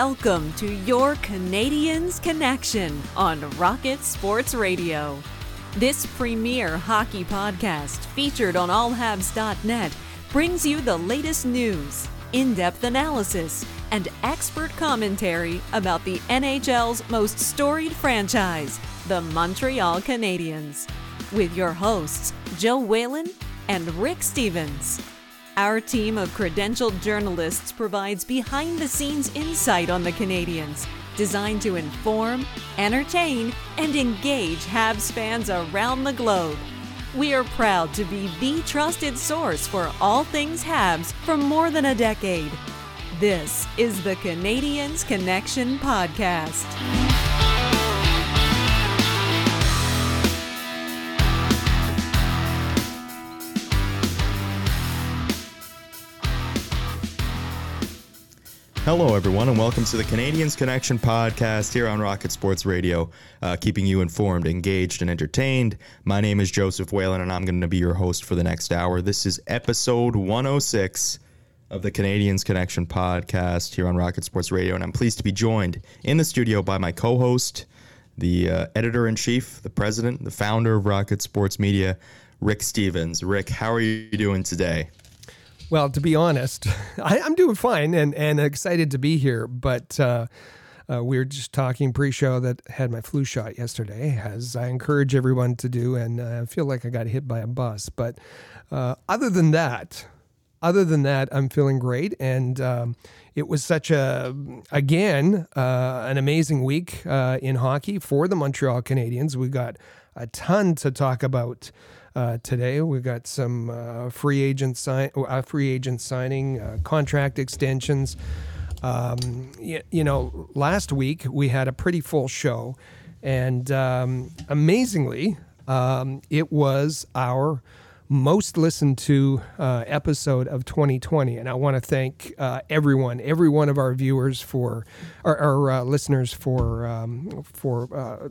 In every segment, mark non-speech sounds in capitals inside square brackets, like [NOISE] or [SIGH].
Welcome to your Canadiens Connection on Rocket Sports Radio. This premier hockey podcast, featured on allhabs.net, brings you the latest news, in depth analysis, and expert commentary about the NHL's most storied franchise, the Montreal Canadiens. With your hosts, Joe Whalen and Rick Stevens. Our team of credentialed journalists provides behind the scenes insight on the Canadiens, designed to inform, entertain, and engage Habs fans around the globe. We are proud to be the trusted source for all things Habs for more than a decade. This is the Canadiens Connection Podcast. Hello, everyone, and welcome to the Canadiens Connection podcast here on Rocket Sports Radio, uh, keeping you informed, engaged, and entertained. My name is Joseph Whalen, and I'm going to be your host for the next hour. This is episode 106 of the Canadiens Connection podcast here on Rocket Sports Radio, and I'm pleased to be joined in the studio by my co host, the uh, editor in chief, the president, the founder of Rocket Sports Media, Rick Stevens. Rick, how are you doing today? Well, to be honest, [LAUGHS] I, am doing fine and, and excited to be here. But uh, uh, we were just talking pre-show that had my flu shot yesterday, as I encourage everyone to do, and I feel like I got hit by a bus. But uh, other than that, other than that, I'm feeling great, and um, it was such a again uh, an amazing week uh, in hockey for the Montreal Canadiens. We got a ton to talk about. Uh, today. We've got some uh, free agent sign, uh, free agent signing, uh, contract extensions. Um, you, you, know, last week we had a pretty full show, and um, amazingly, um, it was our most listened to uh, episode of 2020. And I want to thank uh, everyone, every one of our viewers for, our, listeners for, um, for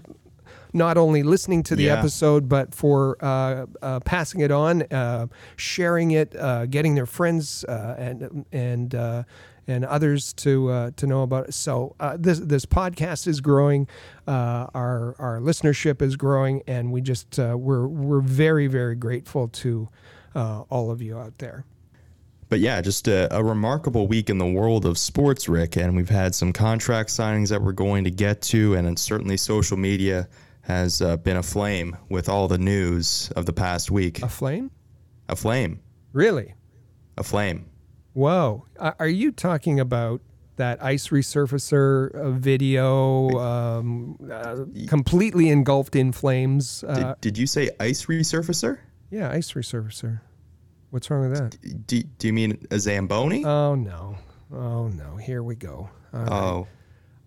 not only listening to the yeah. episode, but for uh, uh, passing it on, uh, sharing it, uh, getting their friends uh, and and uh, and others to to know about it. So this this podcast is growing, our our listenership is growing, and we just we're we're very very grateful to all of you out there but yeah, just a, a, remarkable week in the world of sports, Rick. And we've had some contract signings that we're going to get to, and certainly social media has uh, been aflame with all the news of the past week. Aflame? Aflame. Really? Aflame. Whoa. Are you talking about that ice resurfacer uh, video um, uh, completely engulfed in flames? Uh, did, did, you say ice resurfacer? Yeah, ice resurfacer. What's wrong with that? Do, do you mean a Zamboni? Oh, no. Oh, no. Here we go. All right.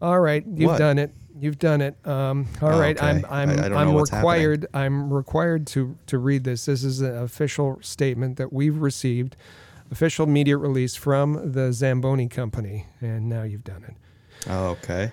All right. You've what? done it. You've done it. Um, all oh, right, okay. I'm I'm I, I am required I'm required to to read this. This is an official statement that we've received, official media release from the Zamboni company, and now you've done it. Oh, okay.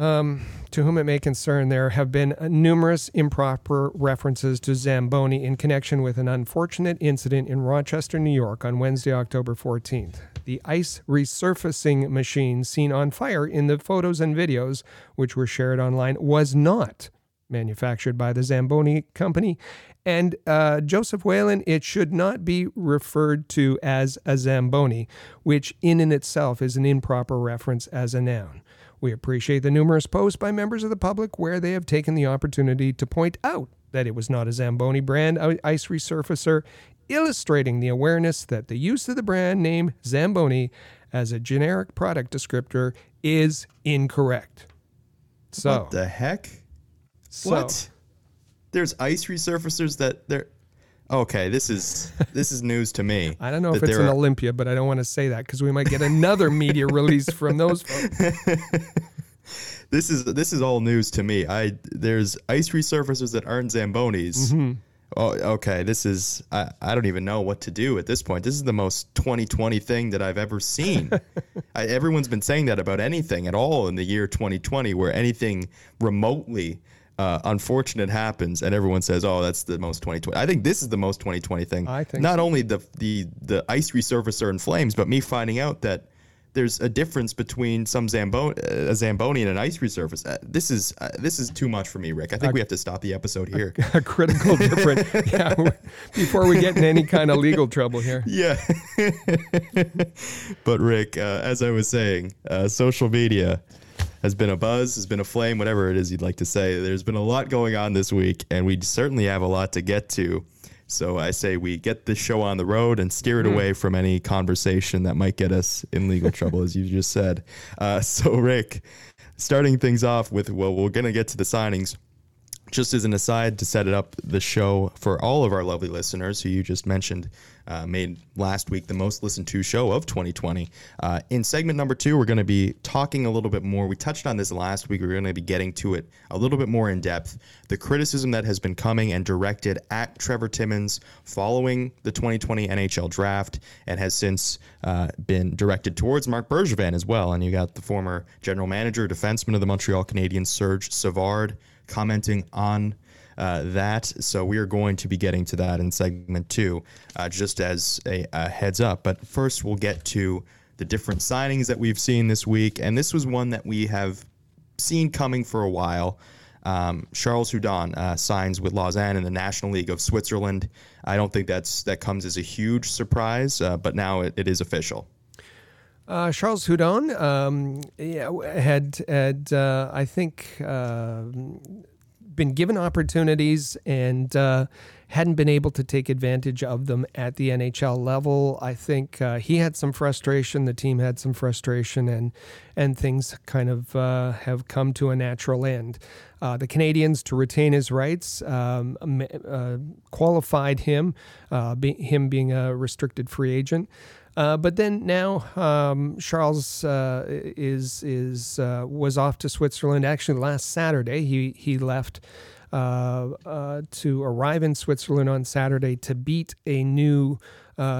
Um, to whom it may concern, there have been numerous improper references to Zamboni in connection with an unfortunate incident in Rochester, New York on Wednesday, October 14th the ice resurfacing machine seen on fire in the photos and videos, which were shared online, was not manufactured by the Zamboni company. And uh, Joseph Whalen, it should not be referred to as a Zamboni, which in and itself is an improper reference as a noun. We appreciate the numerous posts by members of the public where they have taken the opportunity to point out that it was not a Zamboni brand ice resurfacer illustrating the awareness that the use of the brand name Zamboni as a generic product descriptor is incorrect. So what the heck? So, what? There's ice resurfacers that they're okay. This is this is news to me. [LAUGHS] I don't know if it's an Olympia, but I don't want to say that because we might get another [LAUGHS] media release from those folks. [LAUGHS] this is this is all news to me. I there's ice resurfacers that aren't Zambonis. Mm-hmm oh, okay, this is, I, I don't even know what to do at this point. This is the most 2020 thing that I've ever seen. I, everyone's been saying that about anything at all in the year 2020, where anything remotely uh, unfortunate happens, and everyone says, "Oh, that's the most 2020." I think this is the most 2020 thing. I think not so. only the the the ice resurfacer in flames, but me finding out that there's a difference between some Zamboni, a Zamboni and an ice resurface. Uh, this is uh, this is too much for me, Rick. I think we have to stop the episode here. A, [LAUGHS] a critical difference. [LAUGHS] yeah, before we get in any kind of legal trouble here. [LAUGHS] Yeah. but Rick, uh, as I was saying, uh, social media has been a buzz, has been a flame, whatever it is you'd like to say. There's been a lot going on this week, and we certainly have a lot to get to. So I say we get this show on the road and steer it mm. away from any conversation that might get us in legal trouble, as you just said. Uh, [LAUGHS] so, Rick, starting things off with, well, we're going to get to the signings just as an aside to set it up the show for all of our lovely listeners who you just mentioned uh, made last week the most listened to show of 2020 uh, in segment number two we're going to be talking a little bit more. We touched on this last week. We're going to be getting to it a little bit more in depth. The criticism that has been coming and directed at trevor timmins following the 2020 nhl draft and has since uh, been directed towards Marc Bergevin as well. And you got the former general manager defenseman of the montreal canadiens serge savard commenting on uh, that. So we are going to be getting to that in segment two, uh, just as a, a, heads up. But first, we'll get to the different signings that we've seen this week. And this was one that we have seen coming for a while. Um, Charles Hudon uh, signs with Lausanne in the National League of Switzerland. I don't think that's that comes as a huge surprise, uh, but now it, it is official. Uh, Charles Hudon um, had had uh, I think uh, been given opportunities and uh, hadn't been able to take advantage of them at the NHL level. I think uh, he had some frustration. The team had some frustration, and and things kind of uh, have come to a natural end. the Canadiens to retain his rights, um, qualified him, be, him being a restricted free agent. Uh, but then now um, Charles uh, is is uh, was off to Switzerland. Actually, last Saturday he he left uh, uh, to arrive in Switzerland on Saturday to beat a new.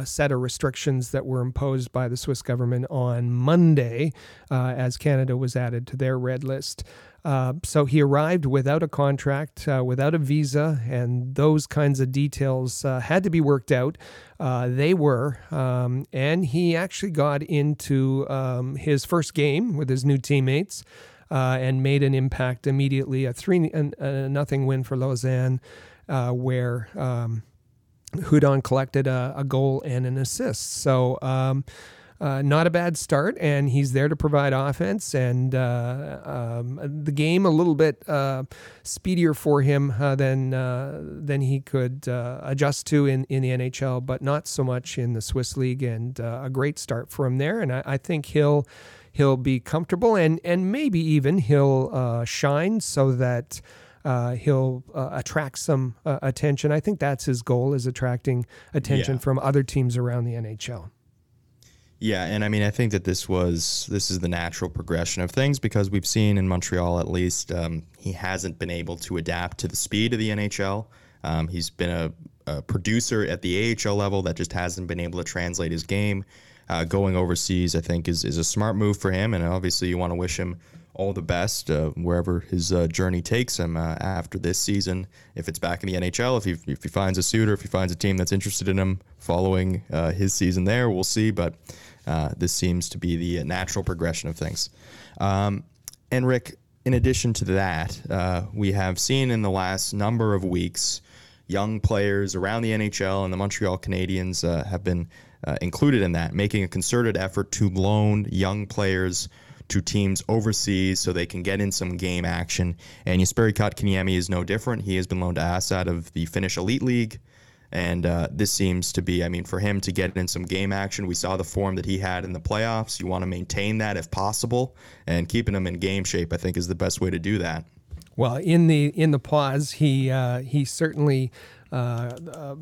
set of restrictions that were imposed by the Swiss government on Monday as Canada was added to their red list. Uh, so he arrived without a contract, uh, without a visa, and those kinds of details uh, had to be worked out. Uh, they were, um, and he actually got into um, his first game with his new teammates. Uh, and made an impact immediately. A three a, nothing win for Lausanne, where um, Hudon collected a, a, goal and an assist. So um, uh, not a bad start, and he's there to provide offense. And uh, um, the game a little bit uh, speedier for him uh, than uh, than he could uh, adjust to in, in the NHL, but not so much in the Swiss league. And a great start for him there. And I, I think he'll he'll be comfortable, and and maybe even he'll shine so that. Uh, he'll uh, attract some uh, attention. I think that's his goal is attracting attention yeah. from other teams around the NHL. Yeah, and I mean, I think that this was this is the natural progression of things because we've seen in Montreal at least um, he hasn't been able to adapt to the speed of the NHL. Um, he's been a, a, producer at the AHL level that just hasn't been able to translate his game. Uh, going overseas, I think, is is a smart move for him, and obviously you want to wish him all the best uh, wherever his uh, journey takes him uh, after this season. If it's back in the NHL, if he if he finds a suitor, if he finds a team that's interested in him following uh, his season there, we'll see. But uh, this seems to be the natural progression of things. Um, and Rick, in addition to that, uh, we have seen in the last number of weeks young players around the NHL and the Montreal Canadiens uh, have been uh, included in that, making a concerted effort to loan young players to teams overseas so they can get in some game action. And Jesperi Kotkaniemi is no different. He has been loaned to Ässät of the Finnish Elite League. And uh, this seems to be, I mean, for him to get in some game action, we saw the form that he had in the playoffs. You want to maintain that if possible, and keeping him in game shape, I think, is the best way to do that. Well, in the in the pause, he uh, he certainly uh, uh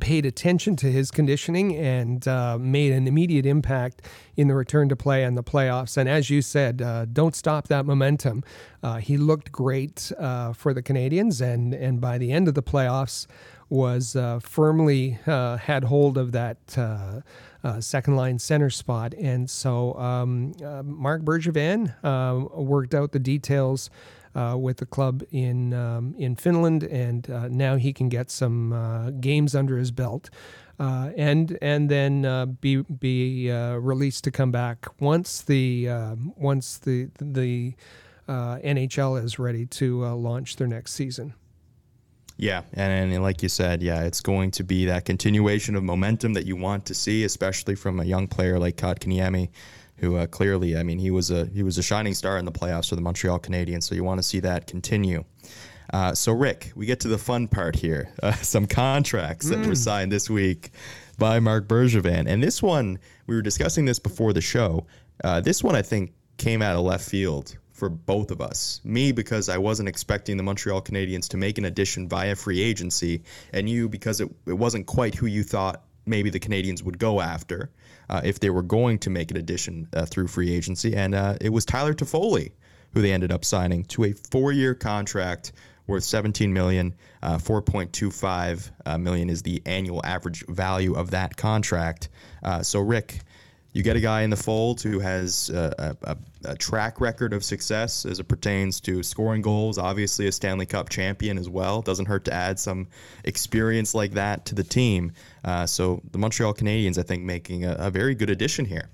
paid attention to his conditioning and uh, made an immediate impact in the return to play and the playoffs. And as you said, uh, don't stop that momentum. Uh, he looked great uh, for the Canadiens, and and by the end of the playoffs was uh, firmly uh, had hold of that uh, uh second line center spot. And so um, uh, Marc Bergevin uh, worked out the details with the club in um, in Finland, and now he can get some games under his belt, and and then be be released to come back once the once the the NHL is ready to launch their next season. Yeah, and, and, like you said, yeah, it's going to be that continuation of momentum that you want to see, especially from a young player like Kotkaniemi, who uh, clearly, I mean, he was a he was a shining star in the playoffs for the Montreal Canadiens. So you want to see that continue. Uh, so Rick, we get to the fun part here. [LAUGHS] Uh, some contracts mm. that were mm. signed this week by Marc Bergevin, and this one we were discussing this before the show. Uh, this one I think came out of left field for both of us. Me, because I wasn't expecting the Montreal Canadiens to make an addition via free agency, and you, because it, it wasn't quite who you thought maybe the Canadiens would go after uh, if they were going to make an addition uh, through free agency. And uh, it was Tyler Toffoli who they ended up signing to a four year contract worth 17 million. Uh, 4.25 uh, is the annual average value of that contract. Uh, so, Rick, you get a guy in the fold who has a, a, a, track record of success as it pertains to scoring goals, obviously a Stanley Cup champion as well. Doesn't hurt to add some experience like that to the team. Uh, so the Montreal Canadiens, I think, making a, a very good addition here.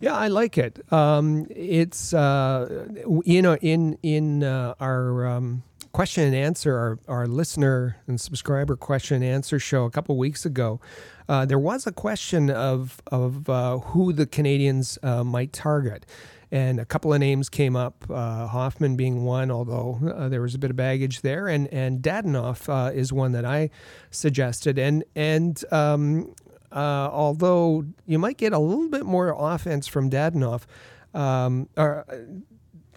Yeah, I like it. Um, it's uh, you know in in uh, our um, question and answer, our, our listener and subscriber question and answer show a couple weeks ago. Uh, there was a question of of uh, who the Canadiens uh, might target, and a couple of names came up. Uh, Hoffman being one, although uh, there was a bit of baggage there, and and Dadonov uh, is one that I suggested, and and. Um, although you might get a little bit more offense from Dadonov, um, or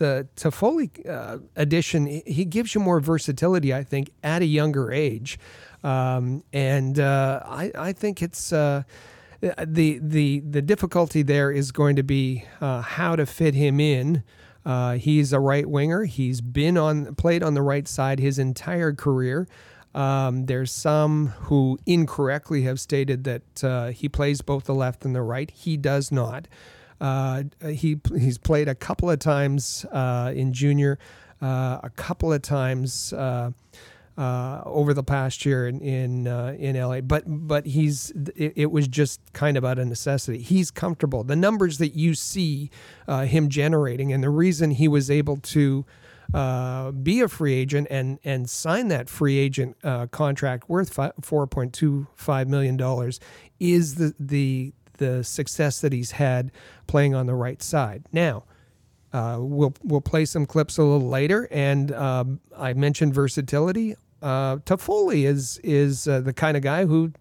the Toffoli uh, addition, he gives you more versatility, I think, at a younger age. Um, and uh, I, I, think it's uh, the the the difficulty there is going to be uh, how to fit him in. Uh, he's a right winger. He's been on played on the right side his entire career. Um, there's some who incorrectly have stated that uh, he plays both the left and the right. He does not. Uh, he he's played a couple of times uh, in junior, uh, a couple of times uh, uh, over the past year in in, uh, in LA. But but he's it, it, was just kind of out of necessity. He's comfortable. The numbers that you see him generating, and the reason he was able to. be a free agent and and sign that free agent contract worth four point two five million dollars is the the the success that he's had playing on the right side. Now, uh, we'll we'll play some clips a little later, and um, I mentioned versatility. Uh, Toffoli is is uh, the kind of guy who,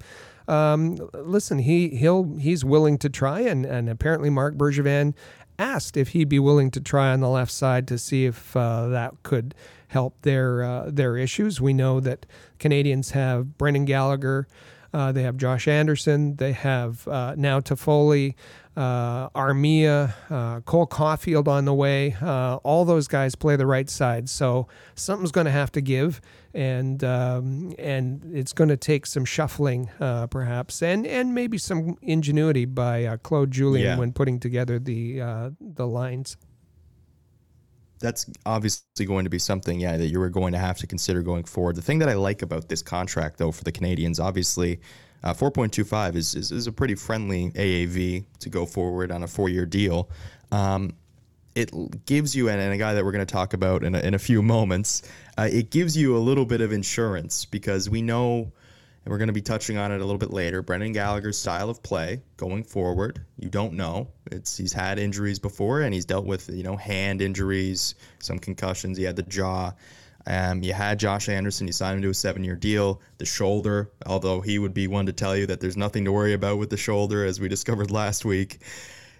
um, listen, he he'll he's willing to try, and and apparently Marc Bergevin asked if he'd be willing to try on the left side to see if uh, that could help their uh, their issues. We know that Canadiens have Brendan Gallagher. Uh, they have Josh Anderson. They have uh, now Toffoli, uh, Armia, uh, Cole Caufield on the way. Uh, all those guys play the right side, so something's going to have to give, and um, and it's going to take some shuffling, uh, perhaps, and and maybe some ingenuity by Claude Julien yeah. when putting together the the lines that's obviously going to be something, yeah, that you are going to have to consider going forward. The thing that I like about this contract, though, for the Canadiens, obviously, uh, 4.25 is, is, is a pretty friendly AAV to go forward on a four year deal. Um, it gives you, and, and, a guy that we're going to talk about in a, in a few moments, uh, it gives you a little bit of insurance because we know we're going to be touching on it a little bit later. Brendan Gallagher's style of play going forward, you don't know. It's he's had injuries before, and he's dealt with you know hand injuries, some concussions. He had the jaw. Um, you had Josh Anderson. You signed him to a seven-year deal. The shoulder, although he would be one to tell you that there's nothing to worry about with the shoulder, as we discovered [LAUGHS] last week.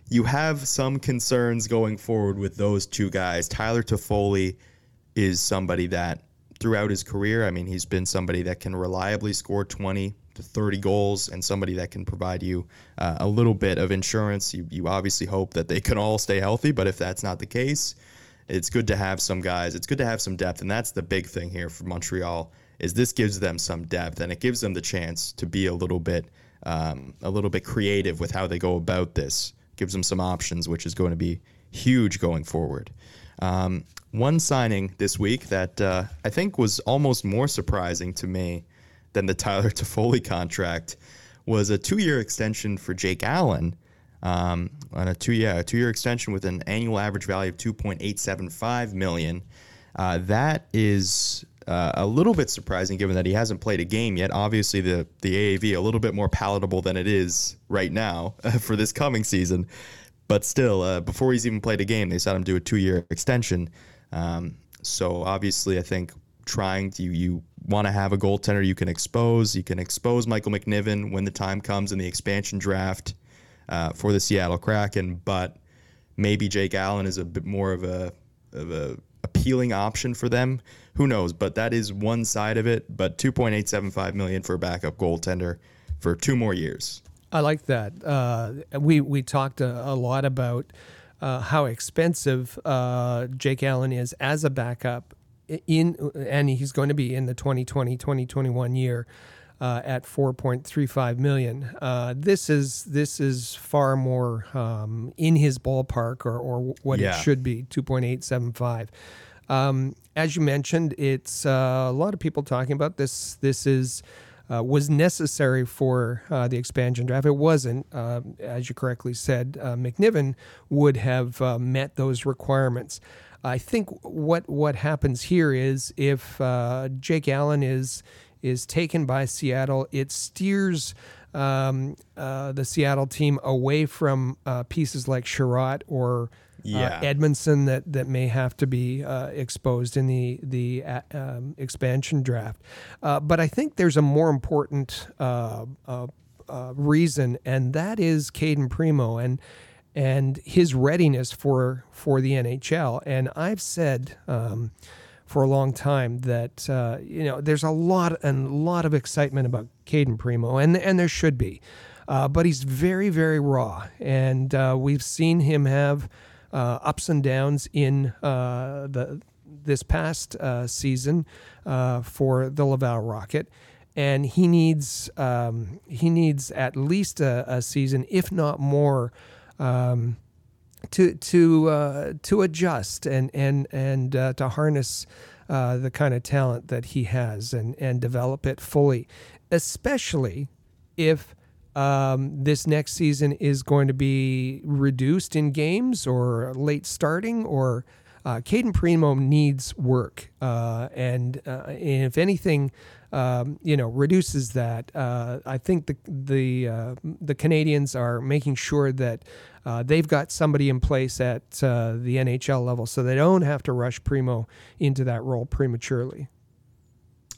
You have some concerns going forward with those two guys. Tyler Toffoli is somebody that throughout his career. I mean, he's been somebody that can reliably score 20 to 30 goals and somebody that can provide you uh, a little bit of insurance. You, you obviously hope that they can all stay healthy, but if that's not the case, it's good to have some guys. It's good to have some depth, and that's the big thing here for Montreal. Is this gives them some depth, and it gives them the chance to be a little bit, um, a little bit creative with how they go about this. Gives them some options, which is going to be huge going forward. Um, one signing this week that uh, I think was almost more surprising to me than the Tyler [LAUGHS] Toffoli contract was a two-year extension for Jake Allen um, on a two yeah a two-year extension with an annual average value of 2.875 million. Uh, that is uh, a little bit surprising given that he hasn't played a game yet. Obviously, the the AAV a little bit more palatable than it is right now [LAUGHS] for this coming season. But still, uh, before he's even played a game, they said him do a two-year extension. Um, so obviously, I think trying to you, you want to have a goaltender you can expose. You can expose Michael McNiven when the time comes in the expansion draft uh, for the Seattle Kraken, but maybe Jake Allen is a bit more of a of a appealing option for them. Who knows? But that is one side of it. But 2.875 million for a backup goaltender for two more years. I like that. Uh, we we talked a, a lot about uh, how expensive uh, Jake Allen is as a backup in, and he's going to be in the 2020 2021 year. Uh, at 4.35 million. Uh, this is this is far more um, in his ballpark, or, or what yeah. it should be, 2.875. Um, as you mentioned, it's uh, a lot of people talking about this. This is uh, was necessary for uh, the expansion draft. It wasn't, uh, as you correctly said. Uh, McNiven would have uh, met those requirements. I think what what happens here is if uh, Jake Allen is is taken by Seattle, it steers um, the Seattle team away from pieces like Chiarot or yeah. uh, Edmundson that that may have to be uh, exposed in the the uh, um, expansion draft. Uh, but I think there's a more important uh, reason, and that is Cayden Primeau and and his readiness for for the NHL. And I've said. Um, for a long time, that you know, there's a lot and a lot of excitement about Cayden Primeau, and and there should be, but he's very very raw, and we've seen him have uh, ups and downs in uh, the this past uh, season for the Laval Rocket. And he needs um, he needs at least a, a, season, if not more, um, to to uh, to adjust and and and uh, to harness uh, the kind of talent that he has and and develop it fully, especially if um, this next season is going to be reduced in games or late starting or uh, Cayden Primeau needs work, uh, and, uh, if anything, um, you know, reduces that. Uh, I think the the uh, the Canadiens are making sure that uh, they've got somebody in place at the NHL level, so they don't have to rush Primeau into that role prematurely.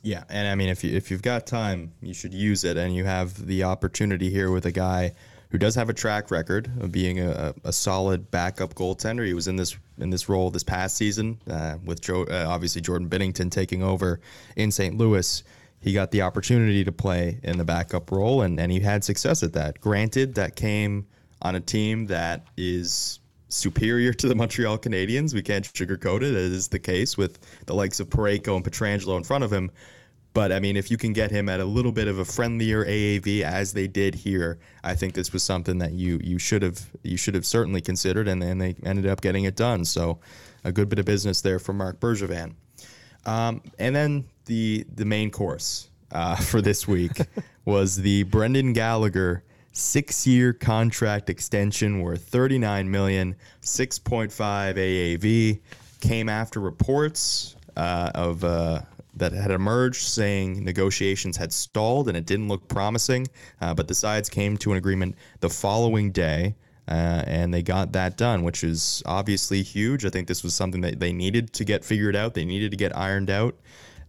Yeah, and I mean, if you if you've got time, you should use it, and you have the opportunity here with a guy who does have a track record of being a, a solid backup goaltender. He was in this in this role this past season uh, with Joe, uh, obviously Jordan Binnington taking over in St. Louis. He got the opportunity to play in the backup role, and, and he had success at that. Granted, that came on a team that is superior to the Montreal Canadiens. We can't sugarcoat it. It is the case with the likes of Parayko and Pietrangelo in front of him. But I mean, if you can get him at a little bit of a friendlier AAV as they did here, I think this was something that you you should have you should have certainly considered, and then they ended up getting it done. So, a good bit of business there for Marc Bergevin. Um, and then the the main course uh, [LAUGHS] for this week [LAUGHS] was the Brendan Gallagher six-year contract extension worth 39 million, 6.5 AAV. Came after reports uh, of uh, that had emerged saying negotiations had stalled and it didn't look promising. Uh, but the sides came to an agreement the following day. Uh, and they got that done, which is obviously huge. I think this was something that they needed to get figured out. They needed to get ironed out,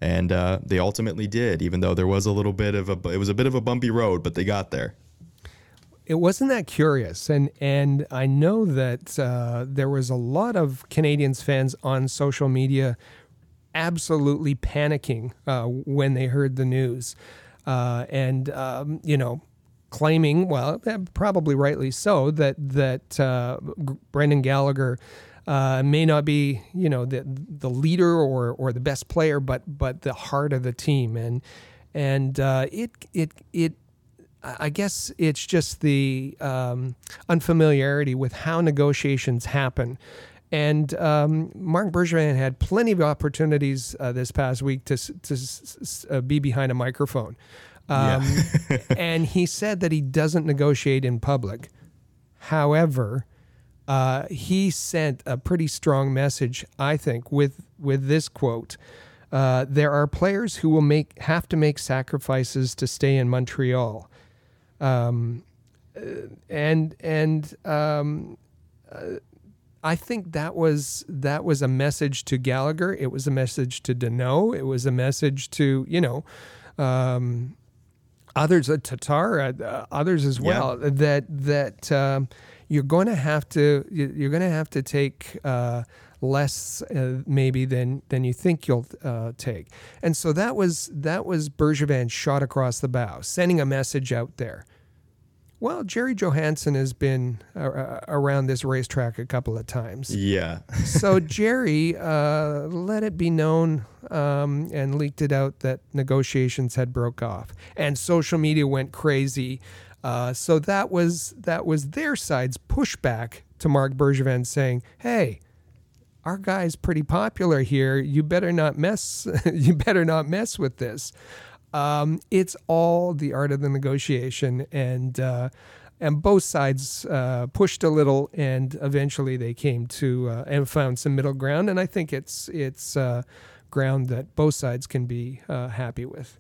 and uh, they ultimately did. Even though there was a little bit of a, it was a bit of a bumpy road, but they got there it wasn't that curious, and and I know that uh, there was a lot of Canadiens fans on social media absolutely panicking uh, when they heard the news, uh, and um, you know, claiming, well, eh, probably rightly so, that that uh, Brendan Gallagher. Uh, may not be, you know, the the leader or or the best player, but but the heart of the team, and and uh, it it it I guess it's just the um, unfamiliarity with how negotiations happen And um, Marc Bergevin had plenty of opportunities uh, this past week to to uh, be behind a microphone, um, yeah. [LAUGHS] and he said that he doesn't negotiate in public. However, uh, he sent a pretty strong message, I think, with with this quote. Uh, there are players who will make have to make sacrifices to stay in Montreal, um, uh, and and um, uh, I think that was that was a message to Gallagher. It was a message to Danault. It was a message to you know um, others, uh, Tatar, uh, others as well. Yeah. That that um, you're going to have to you're going to have to take uh, less uh, maybe than than you think you'll uh, take. And so that was that was Bergevin shot across the bow, sending a message out there. Well, Gerry Johannson has been uh, around this racetrack a couple of times. Yeah. [LAUGHS] so Jerry uh, let it be known um, and leaked it out that negotiations had broke off, and social media went crazy. Uh, so that was that was their side's pushback to Marc Bergevin, saying, "Hey, our guy's pretty popular here. You better not mess. [LAUGHS] you better not mess with this." Um, it's all the art of the negotiation, and uh, and both sides uh, pushed a little, and eventually they came to uh, and found some middle ground. And I think it's it's uh, ground that both sides can be uh, happy with.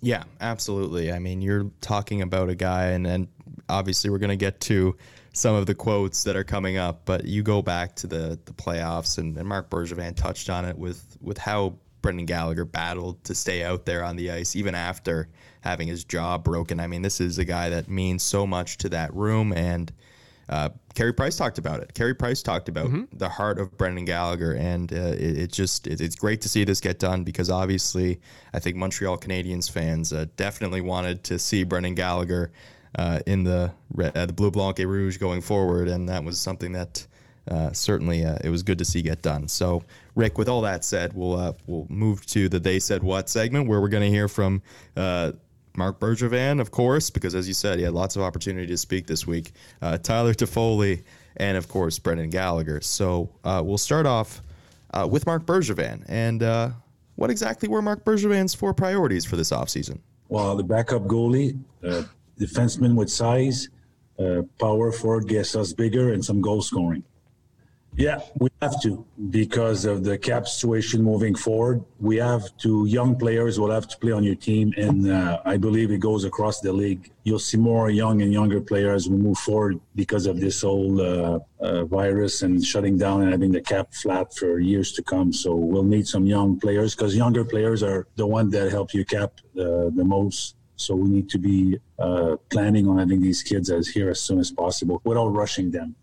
Yeah, absolutely. I mean, you're talking about a guy, and, and obviously we're going to get to some of the quotes that are coming up, but you go back to the the playoffs, and, and Marc Bergevin touched on it with with how Brendan Gallagher battled to stay out there on the ice even after having his jaw broken. I mean, this is a guy that means so much to that room. And uh, Carey Price talked about it. Carey Price talked about mm-hmm. the heart of Brendan Gallagher, and uh, it, it, just it, it's great to see this get done because obviously I think Montreal Canadiens fans uh, definitely wanted to see Brendan Gallagher uh, in the uh, the Blue Blanc et Rouge going forward, and that was something that uh, certainly uh, it was good to see get done. So, Rick, with all that said, we'll uh, we'll move to the They Said What segment where we're going to hear from uh, Marc Bergevin, of course, because as you said, he had lots of opportunity to speak this week. Uh, Tyler Toffoli, and of course Brendan Gallagher. So we'll start off with Marc Bergevin and what exactly were Marc Bergevin's four priorities for this offseason? Well, the backup goalie, defenseman with size, power forward gets us bigger, and some goal scoring. Yeah, we have to because of the cap situation moving forward. We have to young players will have to play on your team, and uh, I believe it goes across the league. You'll see more young and younger players we move forward because of this whole uh, uh, virus and shutting down and having the cap flat for years to come. So we'll need some young players because younger players are the one that help you cap the, the most. So we need to be uh, planning on having these kids as here as soon as possible without rushing them.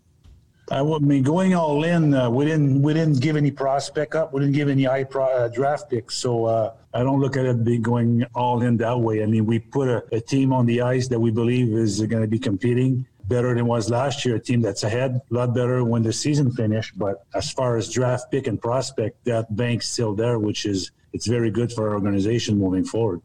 I mean, going all in, uh, we didn't we didn't give any prospect up. We didn't give any high pro, uh, draft picks. So uh, I don't look at it being going all in that way. I mean, we put a, a team on the ice that we believe is going to be competing better than was last year. A team that's ahead, a lot better when the season finished. But as far as draft pick and prospect, that bank's still there, which is it's very good for our organization moving forward.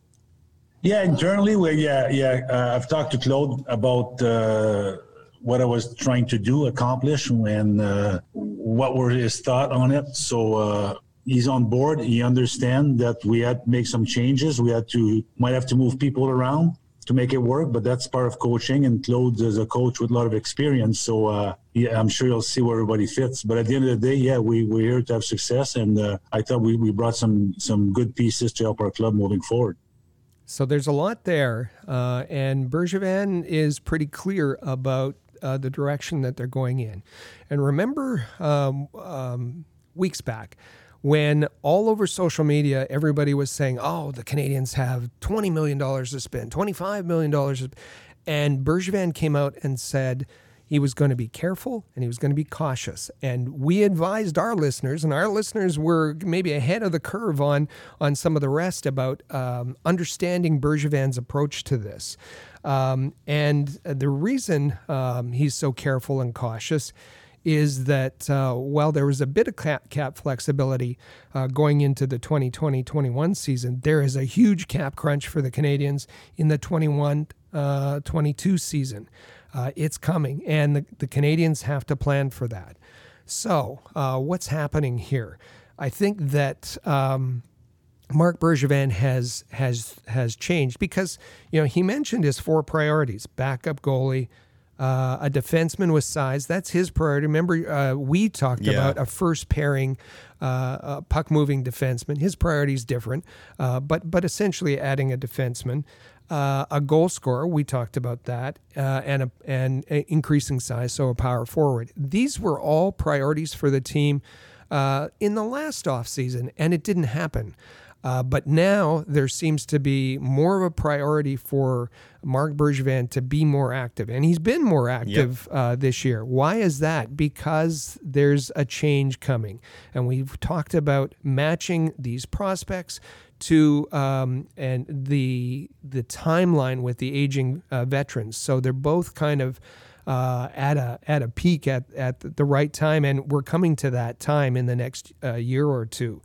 Yeah, internally, we yeah yeah. Uh, I've talked to Claude about uh, what I was trying to do, accomplish, and uh, what were his thought on it. So uh, he's on board. He understands that we had to make some changes. We had to might have to move people around to make it work, but that's part of coaching. And Claude is a coach with a lot of experience, so uh, yeah, I'm sure you'll see where everybody fits. But at the end of the day, yeah, we we're here to have success, and uh, I thought we, we brought some some good pieces to help our club moving forward. So there's a lot there, uh, and Bergevin is pretty clear about uh, the direction that they're going in. And remember um, um, weeks back when all over social media everybody was saying, "Oh, the Canadiens have twenty million dollars to spend, twenty-five million dollars," and Bergevin came out and said he was going to be careful and he was going to be cautious. And we advised our listeners, and our listeners were maybe ahead of the curve on on some of the rest about um, understanding Bergevin's approach to this. Um, and the reason um, he's so careful and cautious is that uh, while there was a bit of cap, cap flexibility uh, going into the 2020 21 season, there is a huge cap crunch for the Canadiens in the 21 uh, 22 season. Uh, it's coming, and the, the Canadiens have to plan for that. So, uh, what's happening here? I think that um, Marc Bergevin has has has changed because you know he mentioned his four priorities: backup goalie, uh, a defenseman with size. That's his priority. Remember, uh, we talked Yeah. about a first pairing uh, a puck moving defenseman. His priority is different, uh, but but essentially adding a defenseman. Uh, a goal scorer, we talked about that, uh, and a, and a increasing size, so a power forward. These were all priorities for the team uh, in the last offseason, and it didn't happen. Uh, but now there seems to be more of a priority for Marc Bergevin to be more active, and he's been more active uh, this year. Why is that? Because there's a change coming, and we've talked about matching these prospects to um, and the the timeline with the aging uh, veterans. So they're both kind of uh, at a at a peak at at the right time, and we're coming to that time in the next uh, year or two.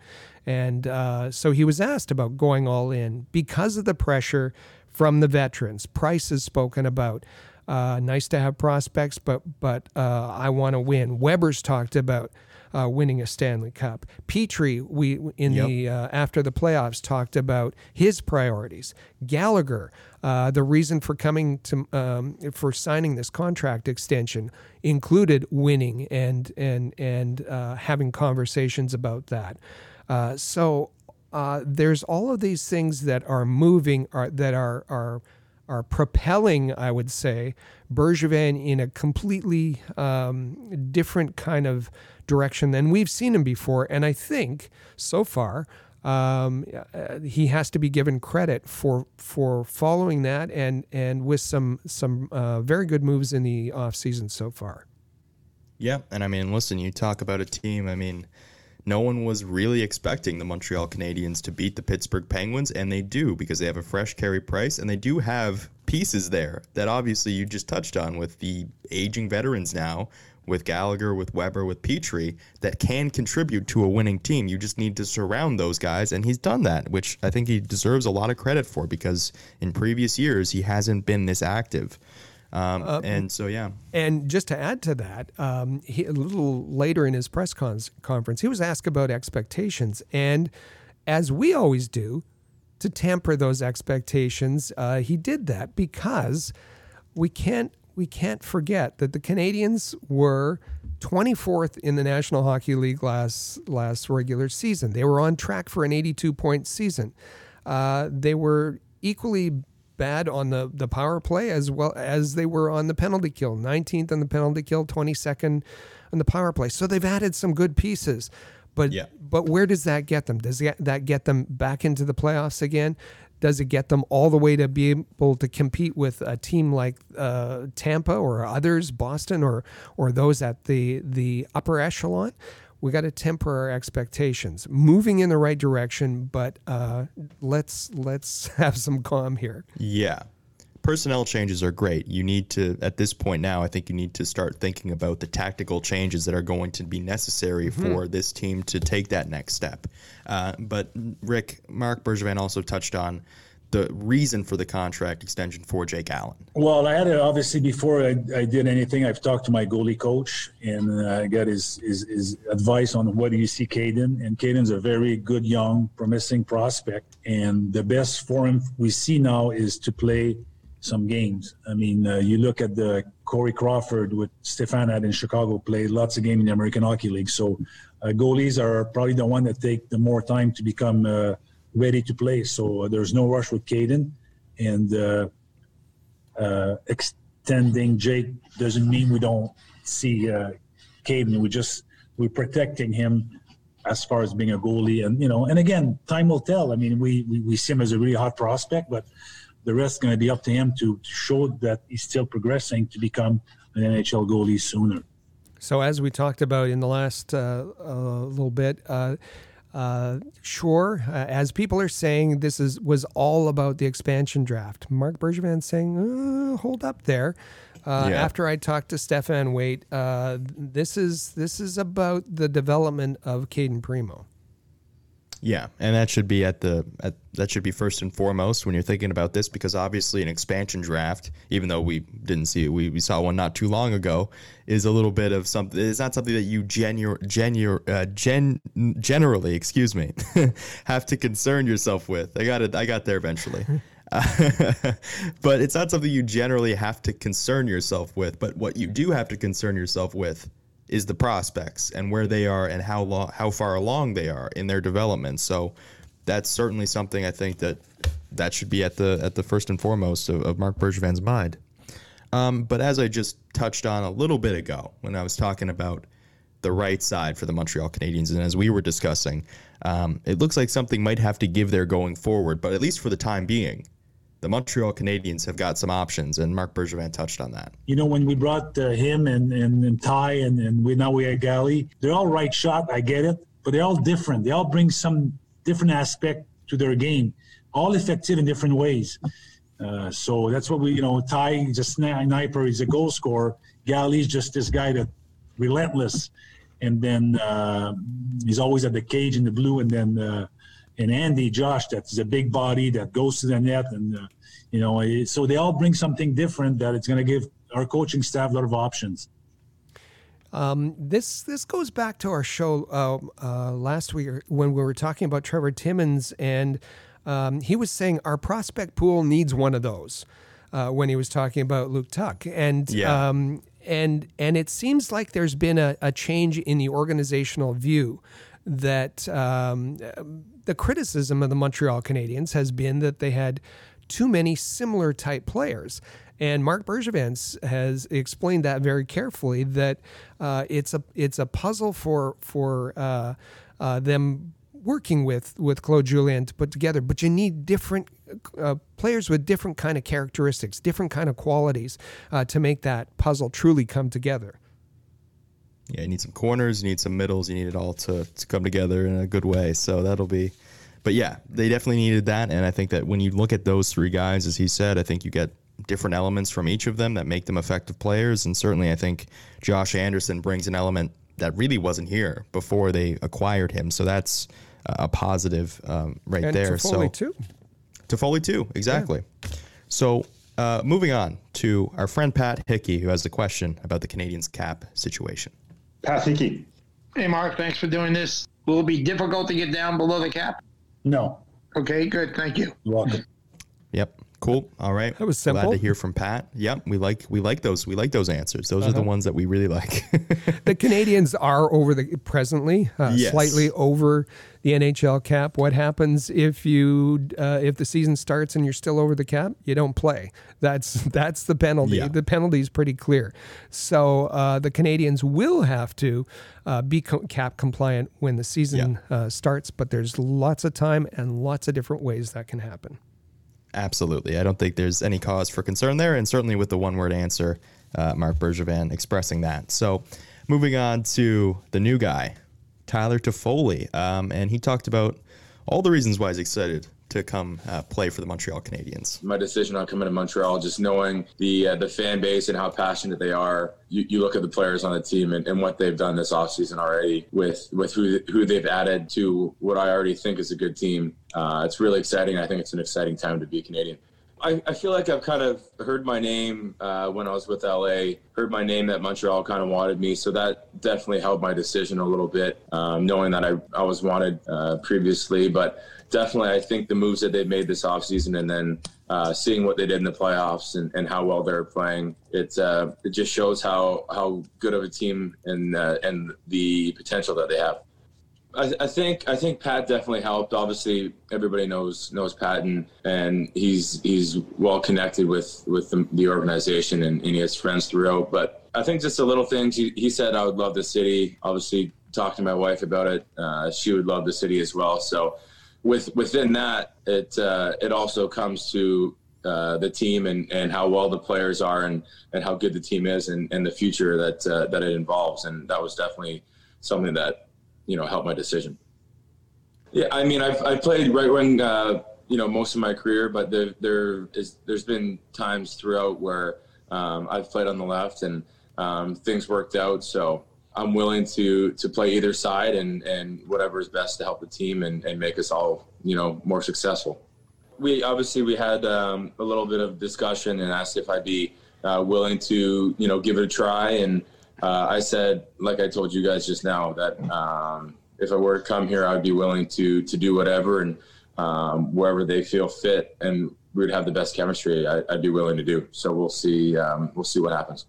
And uh, so he was asked about going all in because of the pressure from the veterans. Price has spoken about. Uh, nice to have prospects, but but uh, I want to win. Weber's talked about uh, winning a Stanley Cup. Petry, we in Yep. the uh, after the playoffs talked about his priorities. Gallagher, uh, the reason for coming to um, for signing this contract extension included winning and and and uh, having conversations about that. Uh, so uh, there's all of these things that are moving, are that are are are propelling, I would say, Bergevin in a completely um, different kind of direction than we've seen him before. And I think so far um, uh, he has to be given credit for for following that and and with some some uh, very good moves in the offseason so far. Yeah, and I mean, listen, you talk about a team. I mean, no one was really expecting the Montreal Canadiens to beat the Pittsburgh Penguins, and they do because they have a fresh Carey Price, and they do have pieces there that obviously you just touched on with the aging veterans now, with Gallagher, with Weber, with Petry, that can contribute to a winning team. You just need to surround those guys, and he's done that, which I think he deserves a lot of credit for because in previous years he hasn't been this active. Um, and so, yeah. And just to add to that, um, he, a little later in his press cons- conference, he was asked about expectations. And as we always do, to temper those expectations, uh, he did that because we can't we can't forget that the Canadiens were 24th in the National Hockey League last last regular season. They were on track for an 82 point season. Uh, they were equally bad on the, the power play as well as they were on the penalty kill. 19th on the penalty kill, 22nd on the power play. So they've added some good pieces. But Yeah. but where does that get them? Does that that get them back into the playoffs again? Does it get them all the way to be able to compete with a team like uh, Tampa or others, Boston or or those at the the upper echelon? We got to temper our expectations. Moving in the right direction, but uh, let's let's [LAUGHS] have some calm here. Yeah. Personnel changes are great. You need to, at this point now, I think you need to start thinking about the tactical changes that are going to be necessary for this team to take that next step. Uh, but Rick, Marc Bergevin also touched on the reason for the contract extension for Jake Allen. Well, I had it obviously before I, I did anything. I've talked to my goalie coach and uh, I got his, his his advice on what do you see Cayden. And Cayden's a very good, young, promising prospect. And the best for him we see now is to play some games. I mean, uh, you look at the Corey Crawford with Stéphane had in Chicago played lots of games in the American Hockey League. So uh, goalies are probably the one that take the more time to become uh, ready to play. So uh, there's no rush with Cayden. And uh, uh, extending Jake doesn't mean we don't see uh, Cayden. We just we're protecting him as far as being a goalie, and you know, and again, time will tell. I mean, we we, we see him as a really hot prospect, but the rest is going to be up to him to, to show that he's still progressing to become an NHL goalie sooner. So as we talked about in the last uh, uh, little bit, uh, uh, sure, uh, as people are saying, this is was all about the expansion draft. Marc Bergevin saying, uh, "Hold up there." Uh, Yeah. After I talked to Stéphane Waite, uh, this is this is about the development of Cayden Primeau. Yeah, and that should be at the at, that should be first and foremost when you're thinking about this because obviously an expansion draft, even though we didn't see it, we, we saw one not too long ago, is a little bit of something. It's not something that you genu, genu, uh, gen generally, excuse me, [LAUGHS] have to concern yourself with. I got it. I got there eventually. [LAUGHS] [LAUGHS] but it's not something you generally have to concern yourself with. But what you do have to concern yourself with is the prospects and where they are and how long, how far along they are in their development. So that's certainly something I think that that should be at the at the first and foremost of, of Marc Bergevin's mind. Um, but as I just touched on a little bit ago when I was talking about the right side for the Montreal Canadiens, and as we were discussing, um, it looks like something might have to give there going forward. But at least for the time being, the Montreal Canadiens have got some options, and Marc Bergevin touched on that. You know, when we brought uh, him and, and, and Ty and, and we now we have Gally, they're all right shot. I get it, but they're all different. They all bring some different aspect to their game, all effective in different ways. Uh, so that's what we, you know, Ty just sniper. He's a goal scorer. Gally's just this guy that relentless, and then uh, he's always at the cage in the blue, and then uh, and Andy Josh that's a big body that goes to the net and uh, you know so they all bring something different that it's going to give our coaching staff a lot of options. Um, this this goes back to our show uh, uh, last week when we were talking about Trevor Timmins, and um, he was saying our prospect pool needs one of those uh, when he was talking about Luke Tuch, and yeah. um, and and it seems like there's been a, a change in the organizational view that um, the criticism of the Montreal Canadiens has been that they had too many similar type players. And Marc Bergevin has explained that very carefully that uh, it's a it's a puzzle for for uh, uh, them working with with Claude Julien to put together. But you need different uh, players with different kind of characteristics, different kind of qualities uh, to make that puzzle truly come together. Yeah, you need some corners, you need some middles, you need it all to, to come together in a good way. So that'll be, but yeah, they definitely needed that. And I think that when you look at those three guys, as he said, I think you get different elements from each of them that make them effective players. And certainly, I think Josh Anderson brings an element that really wasn't here before they acquired him. So that's a positive um, right and there. Toffoli so too. Toffoli too, exactly. Yeah. So uh, moving on to our friend Pat Hickey, who has a question about the Canadiens cap situation. Pat Hickey. Hey, Marc, thanks for doing this. Will it be difficult to get down below the cap? No. Okay, good. Thank you. You're welcome. Yep. Cool. All right. That was simple. Glad to hear from Pat. Yep. We like we like those. We like those answers. Those uh-huh. are the uh-huh. ones that we really like. [LAUGHS] the Canadiens are over the presently uh, yes. slightly over the NHL cap. What happens if you uh, if the season starts and you're still over the cap? You don't play. That's [LAUGHS] that's the penalty. Yeah. The penalty is pretty clear. So uh, the Canadiens will have to uh, be co- cap compliant when the season yeah. Uh, starts. But there's lots of time and lots of different ways that can happen. Absolutely. I don't think there's any cause for concern there. And certainly with the one word answer, uh, Marc Bergevin expressing that. So moving on to the new guy, Tyler Toffoli. Um, and he talked about all the reasons why he's excited to come uh, play for the Montreal Canadiens? My decision on coming to Montreal, just knowing the uh, the fan base and how passionate they are. You, you look at the players on the team and, and what they've done this offseason already with with who who they've added to what I already think is a good team. Uh, it's really exciting. I think it's an exciting time to be a Canadien. I, I feel like I've kind of heard my name uh, when I was with LA, heard my name that Montreal kind of wanted me. So that definitely helped my decision a little bit, um, knowing that I, I was wanted uh, previously. But definitely, I think the moves that they've made this offseason and then uh, seeing what they did in the playoffs and, and how well they're playing, it, uh, it just shows how, how good of a team and, uh, and the potential that they have. I, I, think I think Pat definitely helped. Obviously, everybody knows knows Pat, and, and he's he's well connected with with the, the organization, and, and, he has friends throughout. But I think just the little things. He, he said, "I would love the city." Obviously, talked to my wife about it. Uh, she would love the city as well. So with within that, it uh, it also comes to uh, the team and, and how well the players are and, and how good the team is and, and the future that uh, that it involves. And that was definitely something that you know help my decision. Yeah, I mean, I've I played right wing, uh, you know, most of my career, but there there is there's been times throughout where um, I've played on the left and um, things worked out. So I'm willing to to play either side and and whatever is best to help the team and, and make us all you know more successful. We obviously we had um, a little bit of discussion and asked if I'd be uh, willing to you know give it a try and uh, I said like I told you guys just now that um, if I were to come here I'd be willing to to do whatever and um, wherever they feel fit and we'd have the best chemistry I, would be willing to do. So we'll see um, we'll see what happens.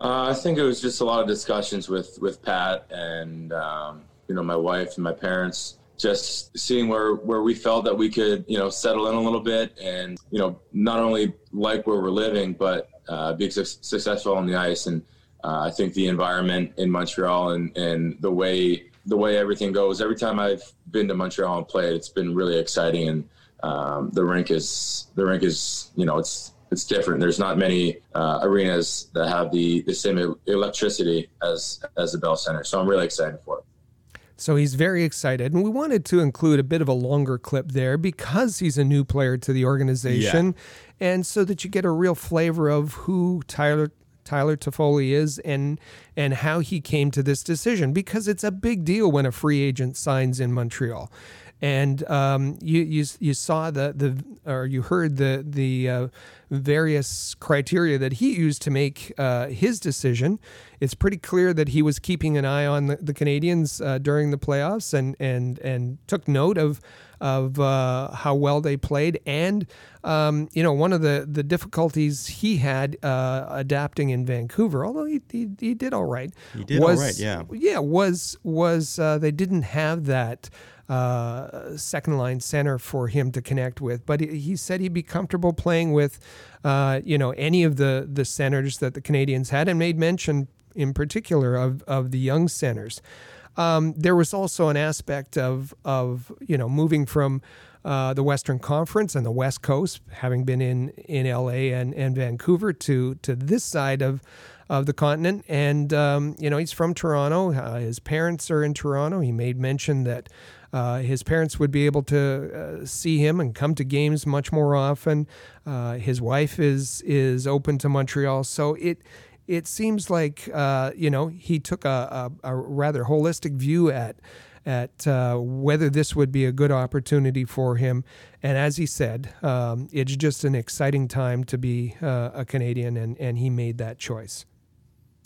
Uh, I think it was just a lot of discussions with with Pat and um, you know my wife and my parents, just seeing where where we felt that we could you know settle in a little bit and you know not only like where we're living but uh, be su- successful on the ice. And uh, I think the environment in Montreal and and the way the way everything goes. Every time I've been to Montreal and played, it's been really exciting and um, the rink is the rink is you know it's it's different. There's not many uh, arenas that have the the same electricity as as the Bell Center. So I'm really excited for it. So he's very excited, and we wanted to include a bit of a longer clip there because he's a new player to the organization, yeah. and so that you get a real flavor of who Tyler Tyler Toffoli is and and how he came to this decision because it's a big deal when a free agent signs in Montreal. And um, you, you you saw the the or you heard the the uh, various criteria that he used to make uh, his decision. It's pretty clear that he was keeping an eye on the, the Canadiens uh, during the playoffs and and and took note of of uh, how well they played and um, you know one of the the difficulties he had uh, adapting in Vancouver, although he, he, he did all right. He did was, all right, yeah. Yeah, was was uh, they didn't have that uh, second line center for him to connect with. But he said he'd be comfortable playing with, uh, you know, any of the the centers that the Canadiens had, and made mention in particular of of the young centers. Um, there was also an aspect of of you know moving from. Uh, the Western Conference and the West Coast, having been in, in LA and, and Vancouver, to to this side of of the continent. And um, you know, he's from Toronto. Uh, his parents are in Toronto. He made mention that uh, his parents would be able to uh, see him and come to games much more often. Uh, his wife is is open to Montreal, so it it seems like uh, you know he took a, a, a, rather holistic view at at uh, whether this would be a good opportunity for him. And as he said, um, it's just an exciting time to be uh, a Canadien, and, and he made that choice.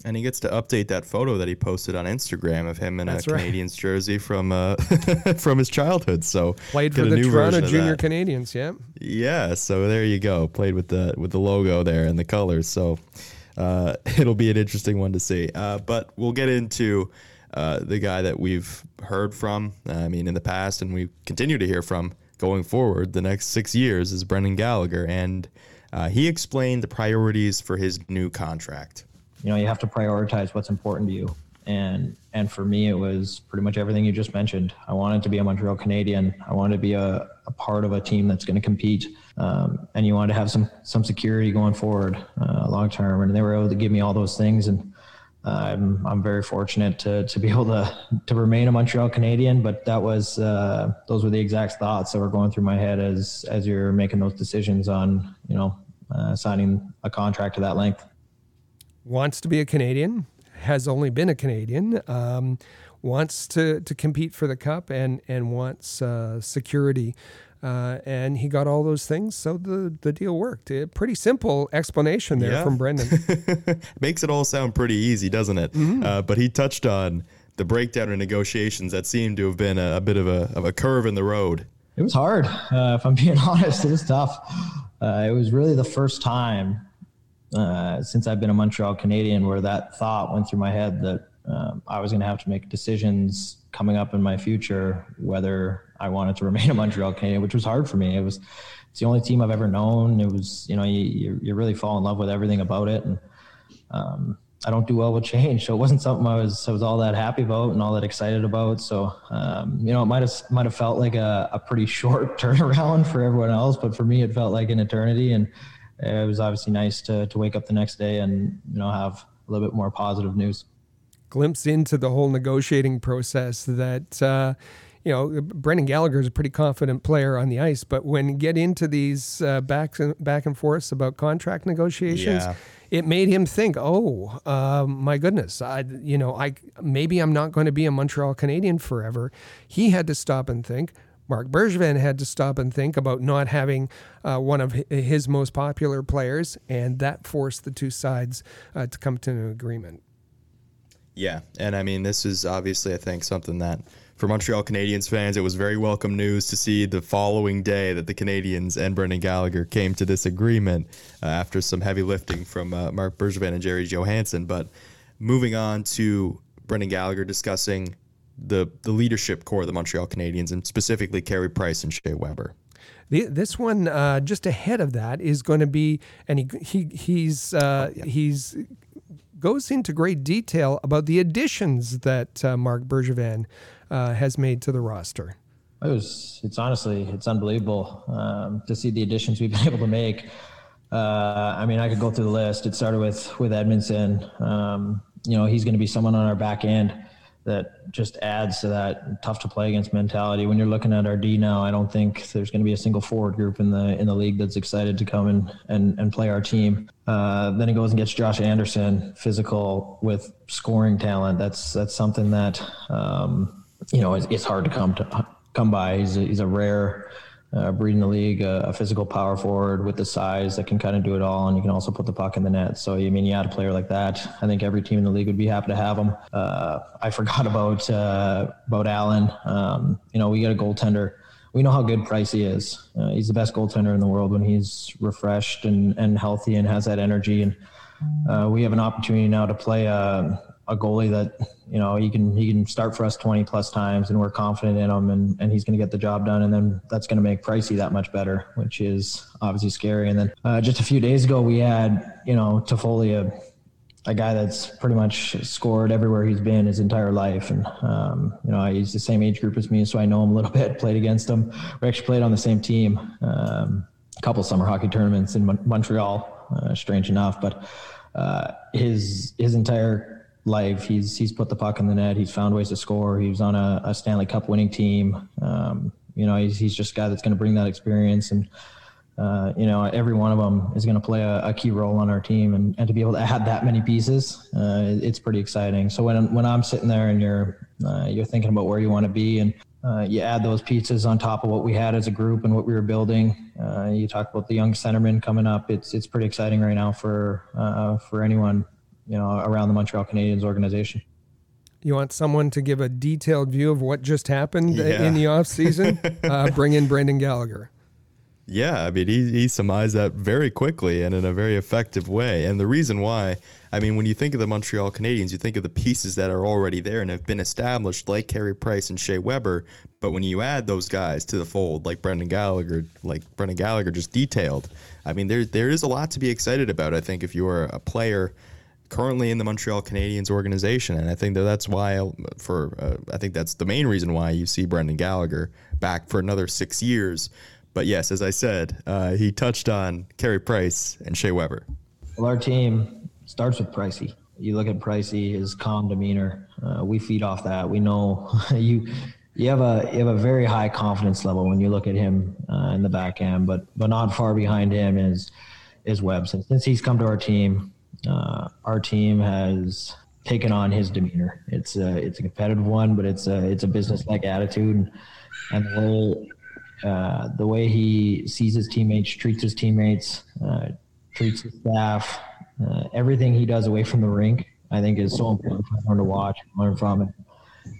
And he gets to update that photo that he posted on Instagram of him in That's a right. Canadiens jersey from uh, [LAUGHS] from his childhood. So played for the Toronto Junior Canadiens, yeah. Yeah, so there you go. Played with the with the logo there and the colors. So uh, [LAUGHS] it'll be an interesting one to see. Uh, but we'll get into uh, the guy that we've heard from. I mean, in the past, and we continue to hear from going forward. The next six years is Brendan Gallagher, and uh, he explained the priorities for his new contract you know you have to prioritize what's important to you. And and for me it was pretty much everything you just mentioned. I wanted to be a montreal canadien. I wanted to be a, a part of a team that's going to compete um, and you wanted to have some some security going forward uh, long term. And they were able to give me all those things and I'm I'm very fortunate to to be able to to remain a Montreal Canadien, but that was uh, those were the exact thoughts that were going through my head as as you're making those decisions on you know uh, signing a contract to that length wants to be a Canadien, has only been a Canadien, um, wants to, to compete for the cup, and and wants uh, security. Uh, and he got all those things, so the, the deal worked. A pretty simple explanation there yeah. from Brendan. [LAUGHS] Makes it all sound pretty easy, doesn't it? Mm-hmm. Uh, but he touched on the breakdown in negotiations that seemed to have been a, a bit of a, of a curve in the road. It was hard, uh, if I'm [LAUGHS] being honest. It was tough. Uh, it was really the first time uh, since I've been a Montreal Canadien, where that thought went through my head that um, I was going to have to make decisions coming up in my future whether I wanted to [LAUGHS] remain a Montreal Canadien, which was hard for me. It was it's the only team I've ever known. It was you know you you really fall in love with everything about it, and um, I don't do well with change, so it wasn't something I was I was all that happy about and all that excited about. So um, you know it might have might have felt like a, a pretty [LAUGHS] short [LAUGHS] turnaround for everyone else, but for me it felt like an eternity and it was obviously nice to to wake up the next day and you know have a little bit more positive news. Glimpse into the whole negotiating process that. Uh, you know, Brendan Gallagher is a pretty confident player on the ice, but when you get into these uh, back and back and forths about contract negotiations, yeah. it made him think, oh, uh, my goodness, I, you know, I maybe I'm not going to be a Montreal Canadien forever. He had to stop and think. Marc Bergevin had to stop and think about not having uh, one of his most popular players, and that forced the two sides uh, to come to an agreement. Yeah, and I mean, this is obviously, I think, something that for Montreal Canadiens fans, it was very welcome news to see the following day that the Canadiens and Brendan Gallagher came to this agreement uh, after some heavy lifting from uh, Marc Bergevin and Gerry Johannson. But moving on to Brendan Gallagher discussing the the leadership core of the Montreal Canadiens and specifically Carey Price and Shea Weber. The, this one, uh, just ahead of that, is going to be, and he, he he's uh, oh, yeah. he's goes into great detail about the additions that uh, Marc Bergevin uh, has made to the roster. It was, it's honestly, it's unbelievable um, to see the additions we've [LAUGHS] been able to make. Uh, I mean, I could go through the list. It started with with Edmundson. Um, you know, he's going to be someone on our back end that just adds to that tough to play against mentality. When you're looking at our D now, I don't think there's going to be a single forward group in the in the league that's excited to come and and, and play our team. Uh, then he goes and gets Josh Anderson, physical with scoring talent. That's that's something that um, you know it's, it's, hard to come to come by. He's a, he's a rare uh, breed in the league, a, a, physical power forward with the size that can kind of do it all, and you can also put the puck in the net. So, I mean, you add a player like that, I think every team in the league would be happy to have him. Uh, I forgot [LAUGHS] about uh, about Allen. Um, you know, we got a goaltender. We know how good Pricey is. Uh, he's the best goaltender in the world when he's refreshed and, and healthy and has that energy. And uh, we have an opportunity now to play a, a goalie that you know he can he can start for us 20 plus times and we're confident in him and, and he's going to get the job done and then that's going to make Pricey that much better which is obviously scary. And then uh, just a few days ago we had you know Toffoli a, guy that's pretty much scored everywhere he's been his entire life. And um, you know he's the same age group as me so I know him a little [LAUGHS] bit played against him. We actually played on the same team um, a couple summer hockey tournaments in Mon- Montreal uh, strange enough. But uh, his his entire life. He's he's put the puck in the net. He's found ways to score. He was on a, a Stanley Cup winning team. Um, you know, he's he's just a guy that's going to bring that experience and. Uh, you know, every one of them is going to play a, a, key role on our team, and, and to be able to add that many pieces, uh, it's pretty exciting. So when when I'm sitting there and you're uh, you're thinking about where you want to be, and uh, you add those pieces on top of what we had as a group and what we were building. Uh, you talk about the young centerman coming up. It's it's pretty exciting right now for uh, for anyone you know, around the Montreal Canadiens organization. You want someone to give a detailed view of what just happened yeah. in the offseason? [LAUGHS] uh, bring in Brendan Gallagher. Yeah, I mean, he, he surmised that very quickly and in a very effective way. And the reason why, I mean, when you think of the Montreal Canadiens, you think of the pieces that are already there and have been established, like Carey Price and Shea Weber. But when you add those guys to the fold, like Brendan Gallagher, like Brendan Gallagher just detailed, I mean, there there is a lot to be excited about. I think if you are a player currently in the Montreal Canadiens organization, and I think that that's why for uh, I think that's the main reason why you see Brendan Gallagher back for another six years. But yes, as I said, uh, he touched on Carey Price and Shea Weber. Well, our team starts with Pricey. You look at Pricey, his calm demeanor. Uh, we feed off that. We know [LAUGHS] you. You have a you have a very high confidence level when you look at him uh, in the back end, but but not far behind him is is Webb. Since he's come to our team, uh, our team has taken on his demeanor. It's a it's a competitive one, but it's a it's a business like attitude, and the way uh, the way he sees his teammates, treats his teammates, uh, treats his staff, uh, everything he does away from the rink, I think is so important for everyone to watch and learn from.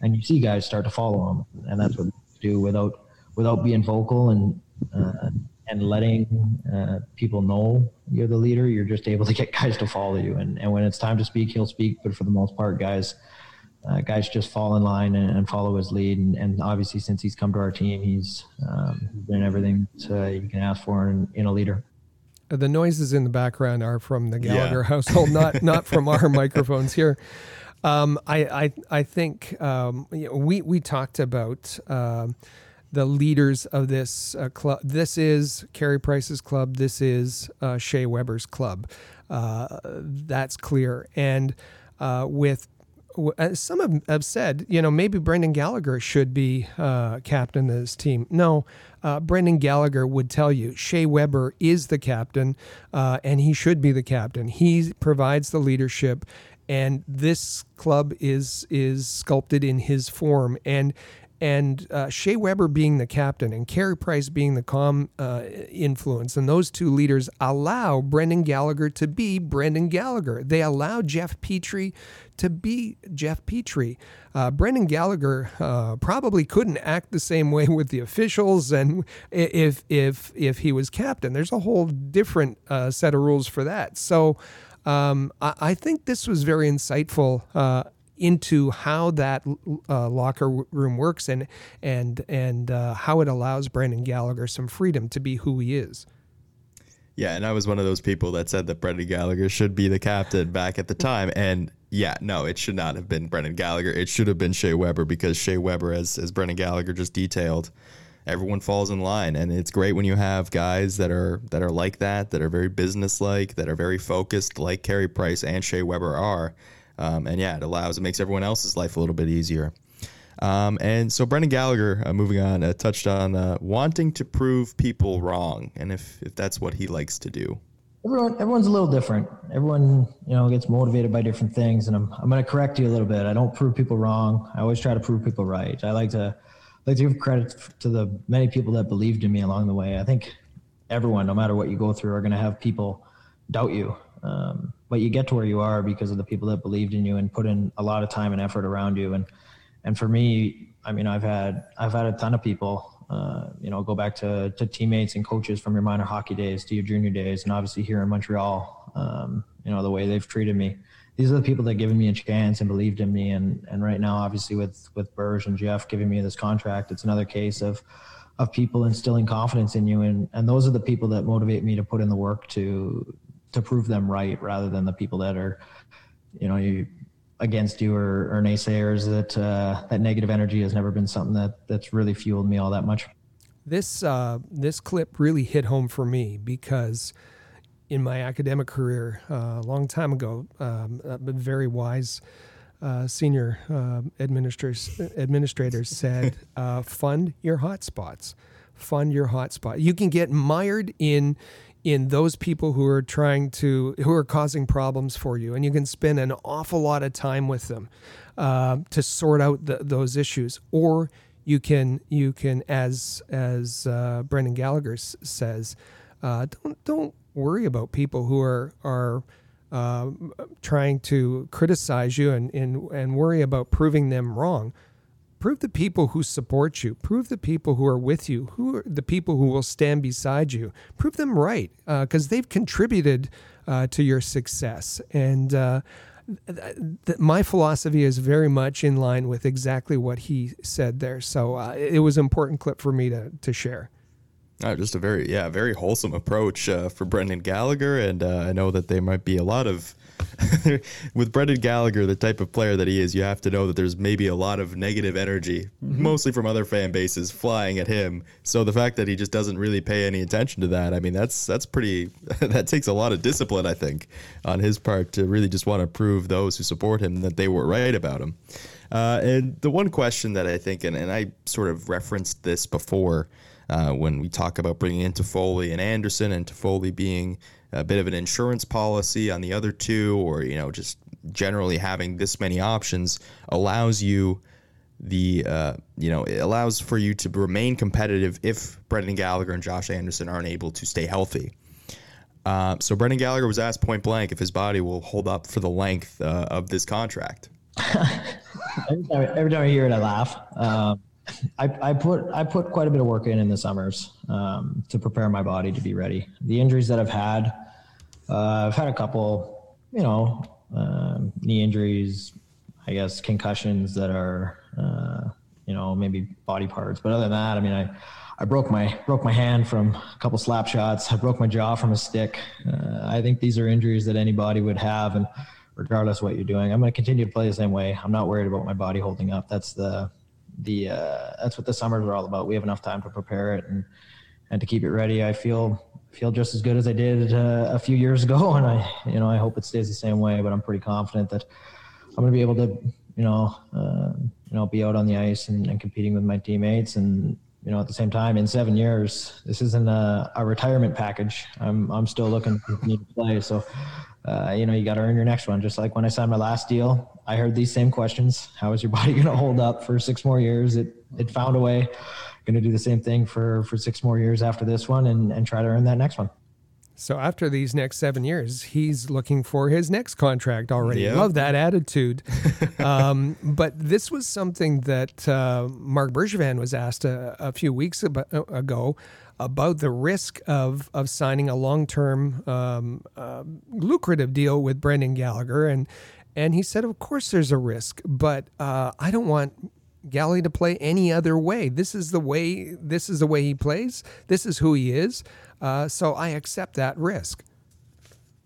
And you see guys start to follow him, and that's what do without without being vocal and uh, and letting uh, people know you're the leader, you're just able to get guys to follow you. And, and when it's time to speak, he'll speak. But for the most part, guys, uh, guys just fall in line and, and follow his lead. And, and, obviously, since he's come to our team, he's um, been everything that, you can ask for in, in, a leader. The noises in the background are from the Gallagher yeah. household, not [LAUGHS] not from our microphones here. Um, I, I I think um, you know, we we talked about. Um, the leaders of this uh, club. This is Carey Price's club. This is uh, Shea Weber's club. Uh, that's clear. And uh, with uh, some have, have, said, you know, maybe Brendan Gallagher should be uh, captain of this team. No, uh, Brendan Gallagher would tell you Shea Weber is the captain, uh, and he should be the captain. He provides the leadership, and this club is is sculpted in his form. And and uh, Shea Weber being the captain and Carey Price being the calm uh, influence, and those two leaders allow Brendan Gallagher to be Brendan Gallagher. They allow Jeff Petry to be Jeff Petry. Uh, Brendan Gallagher uh, probably couldn't act the same way with the officials, and if if if he was captain, there's a whole different uh, set of rules for that. So. Um, I, I, think this was very insightful uh, into how that uh, locker room works and and and uh, how it allows Brendan Gallagher some freedom to be who he is. Yeah, and I was one of those people that said that Brendan Gallagher should be the captain back at the time, and yeah, no, it should not have been Brendan Gallagher. It should have been Shea Weber because Shea Weber, as as Brendan Gallagher just detailed, everyone falls in line, and it's great when you have guys that are that are like that, that are very businesslike, that are very focused, like Carey Price and Shea Weber are um, and yeah, it allows, it makes everyone else's life a little bit easier. Um, and so Brendan Gallagher, uh, moving on, uh, touched on uh, wanting to prove people wrong, and if if that's what he likes to do. Everyone, everyone's a little different. Everyone, you know, gets motivated by different things, and I'm I'm going to correct you a little bit. I don't prove people wrong. I always try to prove people right. I like to like to give credit to the many people that believed in me along the way. I think everyone, no matter what you go through, are going to have people doubt you. Um, but you get to where you are because of the people that believed in you and put in a lot of time and effort around you. And and for me, I mean, I've had I've had a ton of people. Uh, you know, go back to to teammates and coaches from your minor hockey days to your junior days, and obviously here in Montreal, um, you know the way they've treated me. These are the people that given me a chance and believed in me. And and right now, obviously with with Burge and Jeff giving me this contract, it's another case of of people instilling confidence in you and and those are the people that motivate me to put in the work to to prove them right rather than the people that are, you know, you against you or, or naysayers that uh, that negative energy has never been something that that's really fueled me all that much. This uh, this clip really hit home for me because in my academic career uh, a long time ago, um, a very wise uh, senior uh, administrators administrators said, [LAUGHS] uh, "Fund your hotspots." Fund your hotspot. You can get mired in in those people who are trying to who are causing problems for you and you can spend an awful lot of time with them uh, to sort out the, those issues. Or you can you can as as uh, Brendan Gallagher s- says uh, don't don't worry about people who are are uh, trying to criticize you and, and and worry about proving them wrong prove the people who support you. Prove the people who are with you. Who are the people who will stand beside you. Prove them right because uh, they've contributed uh, to your success. And uh, th- th- my philosophy is very much in line with exactly what he said there. So uh, it was an important clip for me to, to share. Oh, just a very yeah very wholesome approach uh, for Brendan Gallagher, and uh, I know that there might be a lot of [LAUGHS] with Brendan Gallagher, the type of player that he is, you have to know that there's maybe a lot of negative energy, mm-hmm. mostly from other fan bases, flying at him. So the fact that he just doesn't really pay any attention to that, I mean, that's that's pretty. [LAUGHS] that takes a lot of discipline, I think, on his part to really just want to prove those who support him that they were right about him. Uh, and the one question that I think, and, and I sort of referenced this before. Uh, when we talk about bringing in Toffoli and Anderson, and Toffoli being a bit of an insurance policy on the other two, or you know, just generally having this many options allows you the uh, you know it allows for you to remain competitive if Brendan Gallagher and Josh Anderson aren't able to stay healthy. Uh, so Brendan Gallagher was asked point blank if his body will hold up for the length uh, of this contract. [LAUGHS] every, time, every, time, I hear it, I laugh. Um, I, I, put I put quite a bit of work in in the summers um, to prepare my body to be ready. The injuries that I've had uh, I've had a couple, you know, uh, knee injuries, I guess concussions that are, uh, you know, maybe body parts. But other than that, I mean, I, I broke my broke my hand from a couple slap shots. I broke my jaw from a stick. Uh, I think these are injuries that anybody would have, and regardless what you're doing, I'm going to continue to play the same way. I'm not worried about my body holding up. That's the the uh, that's what the summers are all about. We have enough time to prepare it and and to keep it ready. I feel feel just as good as I did uh, a few years ago, [LAUGHS] and I, you know, I hope it stays the same way. But I'm pretty confident that I'm going to be able to you know, uh, you know, be out on the ice and, and, competing with my teammates. And you know, at the same time, in seven years, this isn't a, a retirement package. I'm I'm still looking to play. So, uh, you know, you got to earn your next one. Just like when I signed my last deal, I heard these same questions: How is your [LAUGHS] body going to hold up for six more years? It it found a way. Going to do the same thing for for six more years after this one, and and try to earn that next one. So after these next seven years, he's looking for his next contract already. Yep. Love that attitude. [LAUGHS] um, but this was something that uh, Marc Bergevin was asked a, a few weeks uh, ago about the risk of of signing a long term um, uh, lucrative deal with Brendan Gallagher, and and he said, of course there's a risk, but uh, I don't want Gally to play any other way. This is the way. This is the way he plays. This is who he is. Uh, so I accept that risk.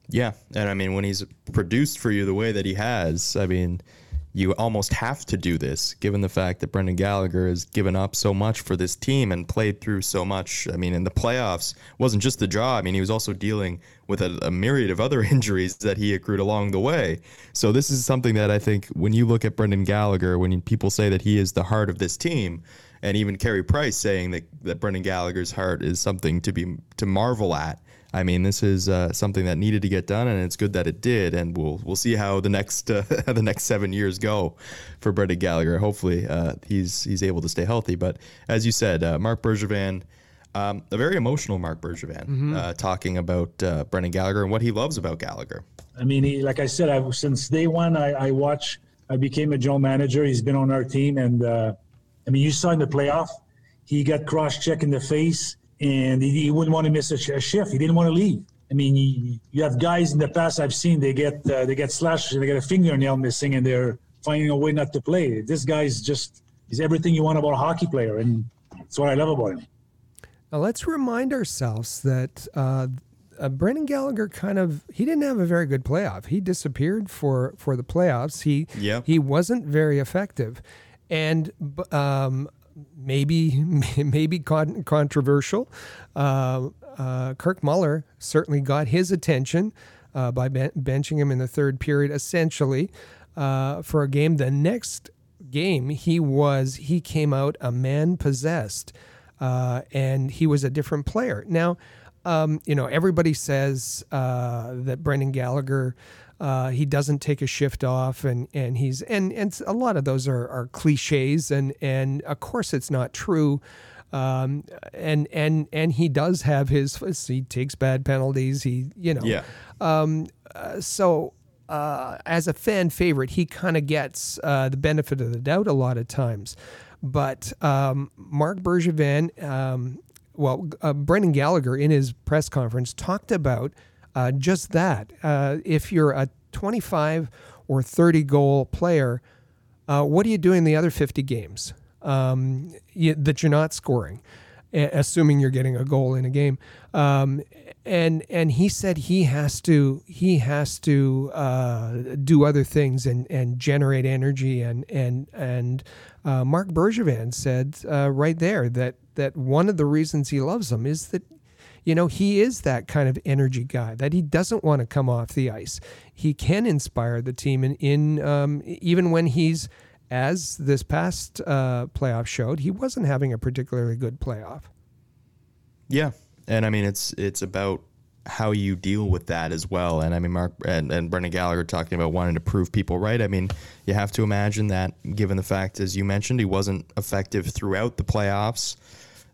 Yeah, and I mean when he's produced for you the way that he has, I mean you almost have to do this given the fact that Brendan Gallagher has given up so much for this team and played through so much. I mean, in the playoffs, wasn't just the draw. I mean, he was also dealing with a, a, myriad of other [LAUGHS] injuries that he accrued along the way. So this is something that I think when you look at Brendan Gallagher, when people say that he is the heart of this team, and even Carey Price saying that, that Brendan Gallagher's heart is something to be to marvel at. I mean, this is uh, something that needed to get done, and it's good that it did. And we'll we'll see how the next uh, [LAUGHS] the next seven years go for Brendan Gallagher. Hopefully, uh, he's he's able to stay healthy. But as you said, uh, Marc Bergevin, um, a very emotional Marc Bergevin, mm-hmm. Uh, talking about uh, Brendan Gallagher and what he loves about Gallagher. I mean, he, like I said, I, since day one, I, I watch. I became a Joe manager. He's been on our team, and I mean, you saw in the playoff, he got cross check in the face and he, he wouldn't want to miss a, sh- a, shift. He didn't want to leave. I mean, he, you have guys in the past I've seen they get uh, they get slashed and they get a fingernail missing and they're finding a way not to play. This guy's just he's everything you want about a hockey player, and that's what I love about him. Now let's remind ourselves that uh, uh, Brendan Gallagher kind of he didn't have a very good playoff. He disappeared for for the playoffs. He yeah. he wasn't very effective, and um, maybe [LAUGHS] maybe con- controversial. Uh, uh, Kirk Muller certainly got his attention uh, by ben- benching him in the third period, essentially uh, for a game. The next game, he was he came out a man possessed, uh, and he was a different player. Now, um, you know, everybody says uh, that Brendan Gallagher. Uh, he doesn't take a shift off, and and he's and and a lot of those are, are cliches, and and of course it's not true. Um, and and and he does have his he takes bad penalties. He you know yeah. Um, uh, so uh, as a fan favorite, he kind of gets uh, the benefit of the doubt a lot of times. But um, Marc Bergevin, um, well, uh, Brendan Gallagher in his press conference talked about uh, just that. Uh, if you're a 25 or 30 goal player, uh, what are you doing the other 50 games um, you, that you're not scoring, assuming you're getting a goal in a game? Um, and and he said he has to he has to uh, do other things and, and generate energy and and and uh, Marc Bergevin said uh, right there that that one of the reasons he loves them is that you know, he is that kind of energy guy that he doesn't want to come off the ice. He can inspire the team, and in, in um, even when he's as this past uh, playoff showed, he wasn't having a particularly good playoff. Yeah, and I mean it's it's about how you deal with that as well. And I mean, Marc and, and Brendan Gallagher talking about wanting to prove people right. I mean, you have to imagine that given the fact, as you mentioned, he wasn't effective throughout the playoffs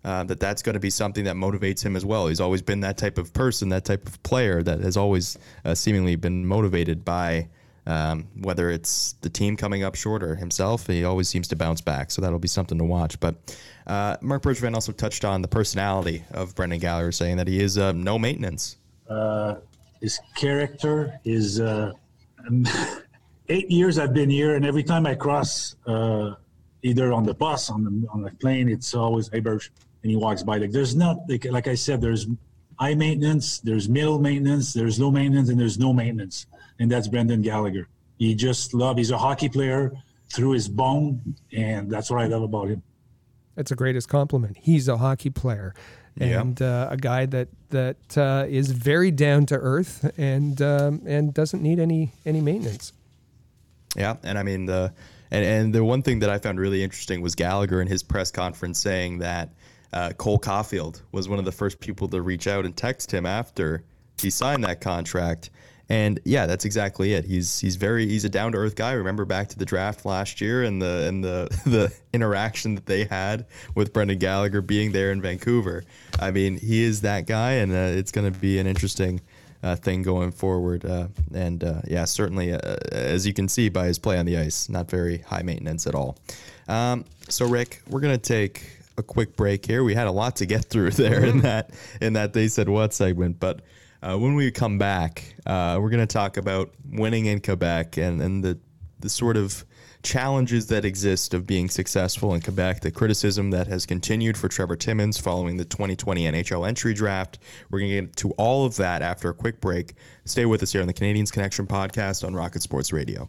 uh, that that's going to be something that motivates him as well. He's always been that type of person, that type of player that has always uh, seemingly been motivated by um, whether it's the team coming up short or himself. He always seems to bounce back, so that'll be something to watch. But uh, Marc Bergevin also touched on the personality of Brendan Gallagher, saying that he is uh, no maintenance. Uh, his character is. Uh, [LAUGHS] eight years I've been here, and every time I cross either on the bus, on the on the plane, it's always hey Berge and he walks by. Like there's not like, like I said, there's high maintenance, there's middle maintenance, there's low maintenance, and there's no maintenance. And that's Brendan Gallagher. He just love. He's a hockey player through his bone, and that's what I love about him. That's the greatest compliment. He's a hockey player, and uh, a guy that that uh, is very down to earth and um, and doesn't need any any maintenance. Yeah, and I mean the And and the one thing that I found really interesting was Gallagher in his press conference saying that uh, Cole Caufield was one of the first people to reach out and text him after he signed that contract. And yeah, that's exactly it. He's he's very he's a down to earth guy. Remember back to the draft last year and the and the [LAUGHS] the interaction that they had with Brendan Gallagher being there in Vancouver. I mean, he is that guy, and uh, it's going to be an interesting uh, thing going forward. Uh, and uh, yeah, certainly, uh, as you can see by his play on the ice, not very high maintenance at all. Um, so Rick, we're going to take a quick break here. We had a lot to get through [LAUGHS] there in that in that they said what segment, but. Uh, when we come back, uh, we're going to talk about winning in Quebec and, and the, the sort of challenges that exist of being successful in Quebec, the criticism that has continued for Trevor Timmins following the 2020 NHL entry draft. We're going to get to all of that after a quick break. Stay with us here on the Canadiens Connection podcast on Rocket Sports Radio.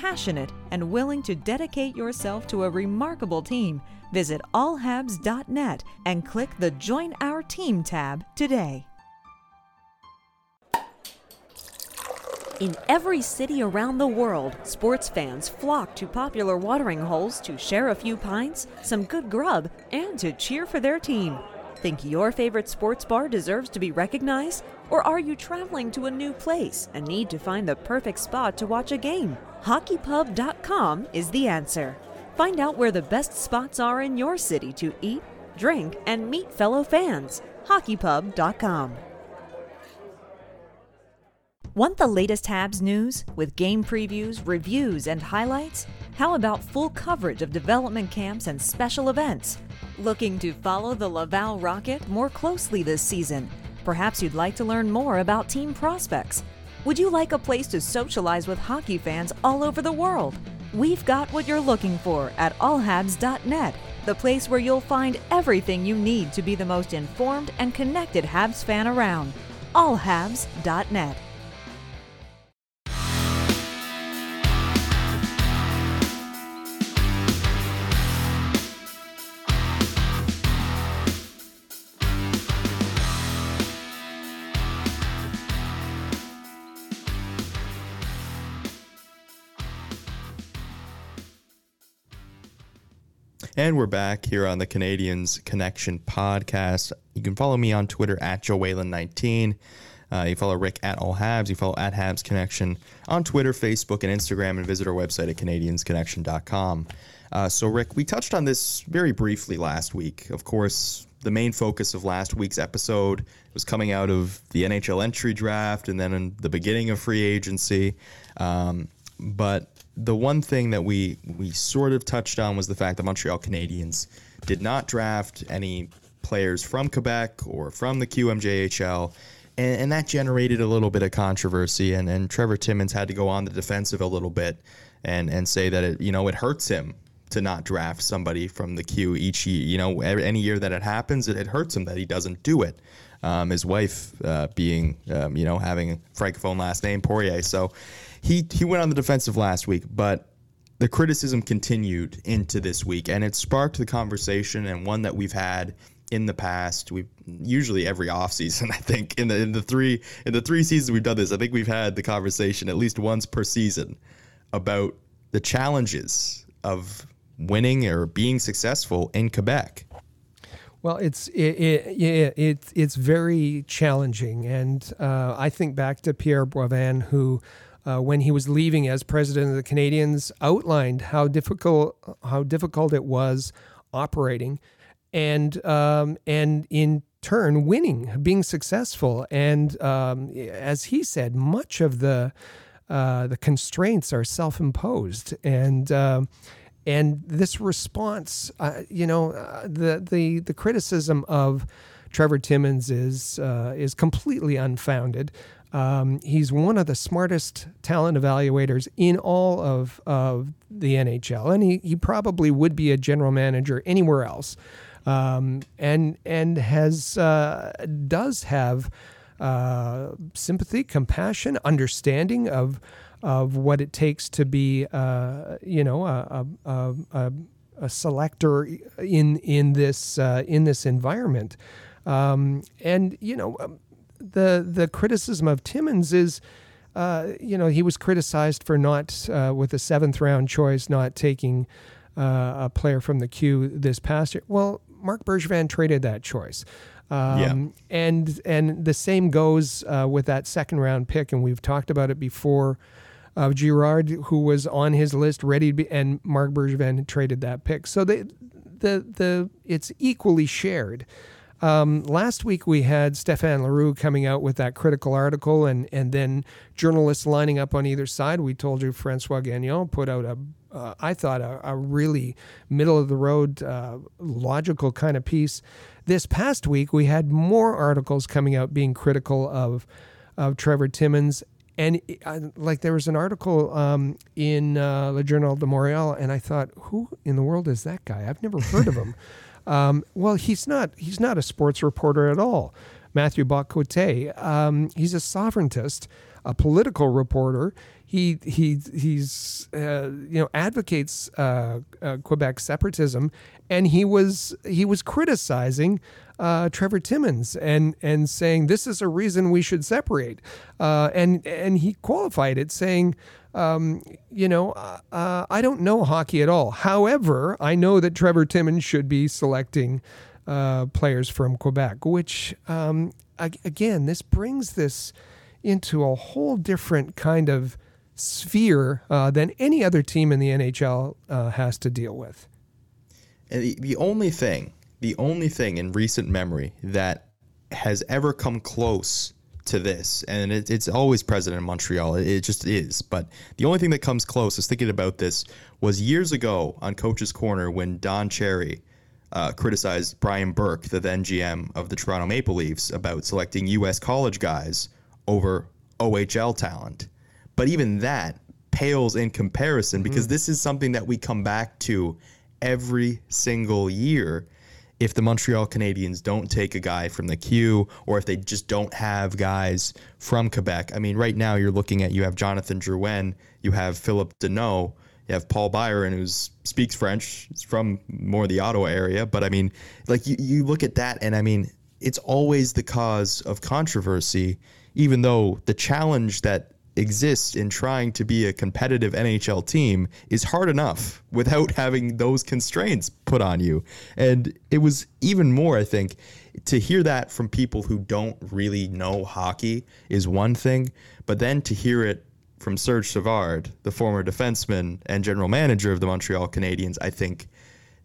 passionate, and willing to dedicate yourself to a remarkable team, visit allhabs.net and click the Join Our Team tab today. In every city around the world, sports fans flock to popular watering holes to share a few pints, some good grub, and to cheer for their team. Think your favorite sports bar deserves to be recognized? Or are you traveling to a new place and need to find the perfect spot to watch a game? HockeyPub.com is the answer. Find out where the best spots are in your city to eat, drink, and meet fellow fans. HockeyPub.com. Want the latest Habs news with game previews, reviews, and highlights? How about full coverage of development camps and special events? Looking to follow the Laval Rocket more closely this season? Perhaps you'd like to learn more about team prospects. Would you like a place to socialize with hockey fans all over the world? We've got what you're looking for at allhabs.net, the place where you'll find everything you need to be the most informed and connected Habs fan around. allhabs.net. And we're back here on the Canadiens Connection podcast. You can follow me on Twitter at Joe Whalen19. Uh, you follow Rick at All Habs. You follow at Habs Connection on Twitter, Facebook, and Instagram, and visit our website at CanadiensConnection.com. Uh, so, Rick, we touched on this very briefly last week. Of course, the main focus of last week's episode was coming out of the NHL entry draft and then in the beginning of free agency. Um, but the one thing that we we sort of touched on was the fact that Montreal Canadiens did not draft any players from Quebec or from the QMJHL. And, and that generated a little bit of controversy, and, and Trevor Timmins had to go on the defensive a little bit, and and say that it you know it hurts him to not draft somebody from the Q each year. You know, any year that it happens, it, it hurts him that he doesn't do it. Um, his wife uh, being, um, you know, having a francophone last name Poirier. So he he went on the defensive last week, but the criticism continued into this week, and it sparked the conversation and one that we've had in the past. We usually every offseason, [LAUGHS] I think, in the in the three in the three seasons we've done this, I think we've had the conversation at least once per season about the challenges of winning or being successful in Quebec. Well, it's it, it, it, it it's very challenging, and uh, I think back to Pierre Boivin, who uh, when he was leaving as president of the Canadiens, outlined how difficult how difficult it was operating, and um, and in turn winning, being successful. And um, as he said, much of the uh, the constraints are self imposed, and uh, and this response, uh, you know, uh, the the the criticism of Trevor Timmins is uh, is completely unfounded. Um, he's one of the smartest talent evaluators in all of, of the NHL, and he, he probably would be a general manager anywhere else. Um, and and has uh, does have uh, sympathy, compassion, understanding of of what it takes to be, uh, you know, a, a, a, a, selector in in this uh, in this environment. Um, and you know, um, the the criticism of Timmins is. Uh, you know, he was criticized for not, uh, with a seventh round choice, not taking uh, a player from the Q this past year. Well, Marc Bergevin traded that choice. Um, yeah. And and the same goes uh, with that second round pick, and we've talked about it before. Of uh, Girard, who was on his list, ready to be, and Marc Bergevin traded that pick. So the the the it's equally shared. Um, last week we had Stéphane Larue coming out with that critical article, and and then journalists lining up on either side. We told you Francois Gagnon put out a, uh, I thought a, a, really middle of the road, uh, logical kind of piece. This past week, we had more articles coming out being critical of of Trevor Timmins. And uh, like there was an article um, in uh, Le Journal de Montréal, and I thought, who in the world is that guy? I've never heard of him. [LAUGHS] Um, well, he's not. He's not a sports reporter at all. Matthew Bock-Côté. Um, he's a sovereigntist, a political reporter he he he's uh, you know advocates uh, uh, Quebec separatism, and he was he was criticizing uh, Trevor Timmins and and saying this is a reason we should separate, uh, and and he qualified it saying. Um, you know, uh, I don't know hockey at all. However, I know that Trevor Timmins should be selecting players from Quebec, which, um, again, this brings this into a whole different kind of sphere uh, than any other team in the NHL uh, has to deal with. And the, the only thing, the only thing in recent memory that has ever come close to this, and it, it's always present in Montreal. It, it, just is. But the only thing that comes close, is thinking about this, was years ago on Coach's Corner when Don Cherry uh, criticized Brian Burke, the then GM of the Toronto Maple Leafs, about selecting U.S. college guys over OHL talent. But even that pales in comparison because mm-hmm. this is something that we come back to every single year if the Montreal Canadiens don't take a guy from the Q or if they just don't have guys from Quebec. I mean, right now you're looking at you have Jonathan Drouin, you have Phillip Danault, you have Paul Byron who speaks French, he's from more the Ottawa area, but I mean, like you, you look at that and I mean, it's always the cause of controversy, even though the challenge that exists in trying to be a competitive NHL team is hard enough without having those constraints put on you. And it was even more, I think, to hear that from people who don't really know hockey is one thing, but then to hear it from Serge Savard, the former defenseman and general manager of the Montreal Canadiens, I think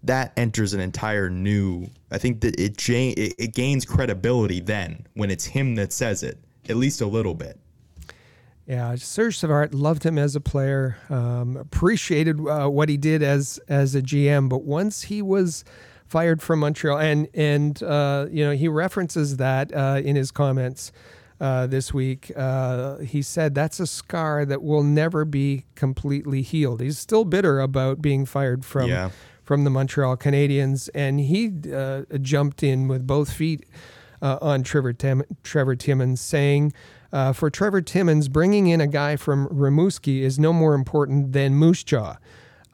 that enters an entire new. I think that it it gains credibility then when it's him that says it, at least a little bit. Yeah, Serge Savard loved him as a player, um, appreciated uh, what he did as as a GM, but once he was fired from Montreal, and and uh, you know he references that uh, in his comments uh, this week. Uh, he said that's a scar that will never be completely healed. He's still bitter about being fired from yeah. from the Montreal Canadiens, and he uh, jumped in with both feet on Trevor Tim- Trevor Timmins, saying. Uh, for Trevor Timmins, bringing in a guy from Rimouski is no more important than Moose Jaw.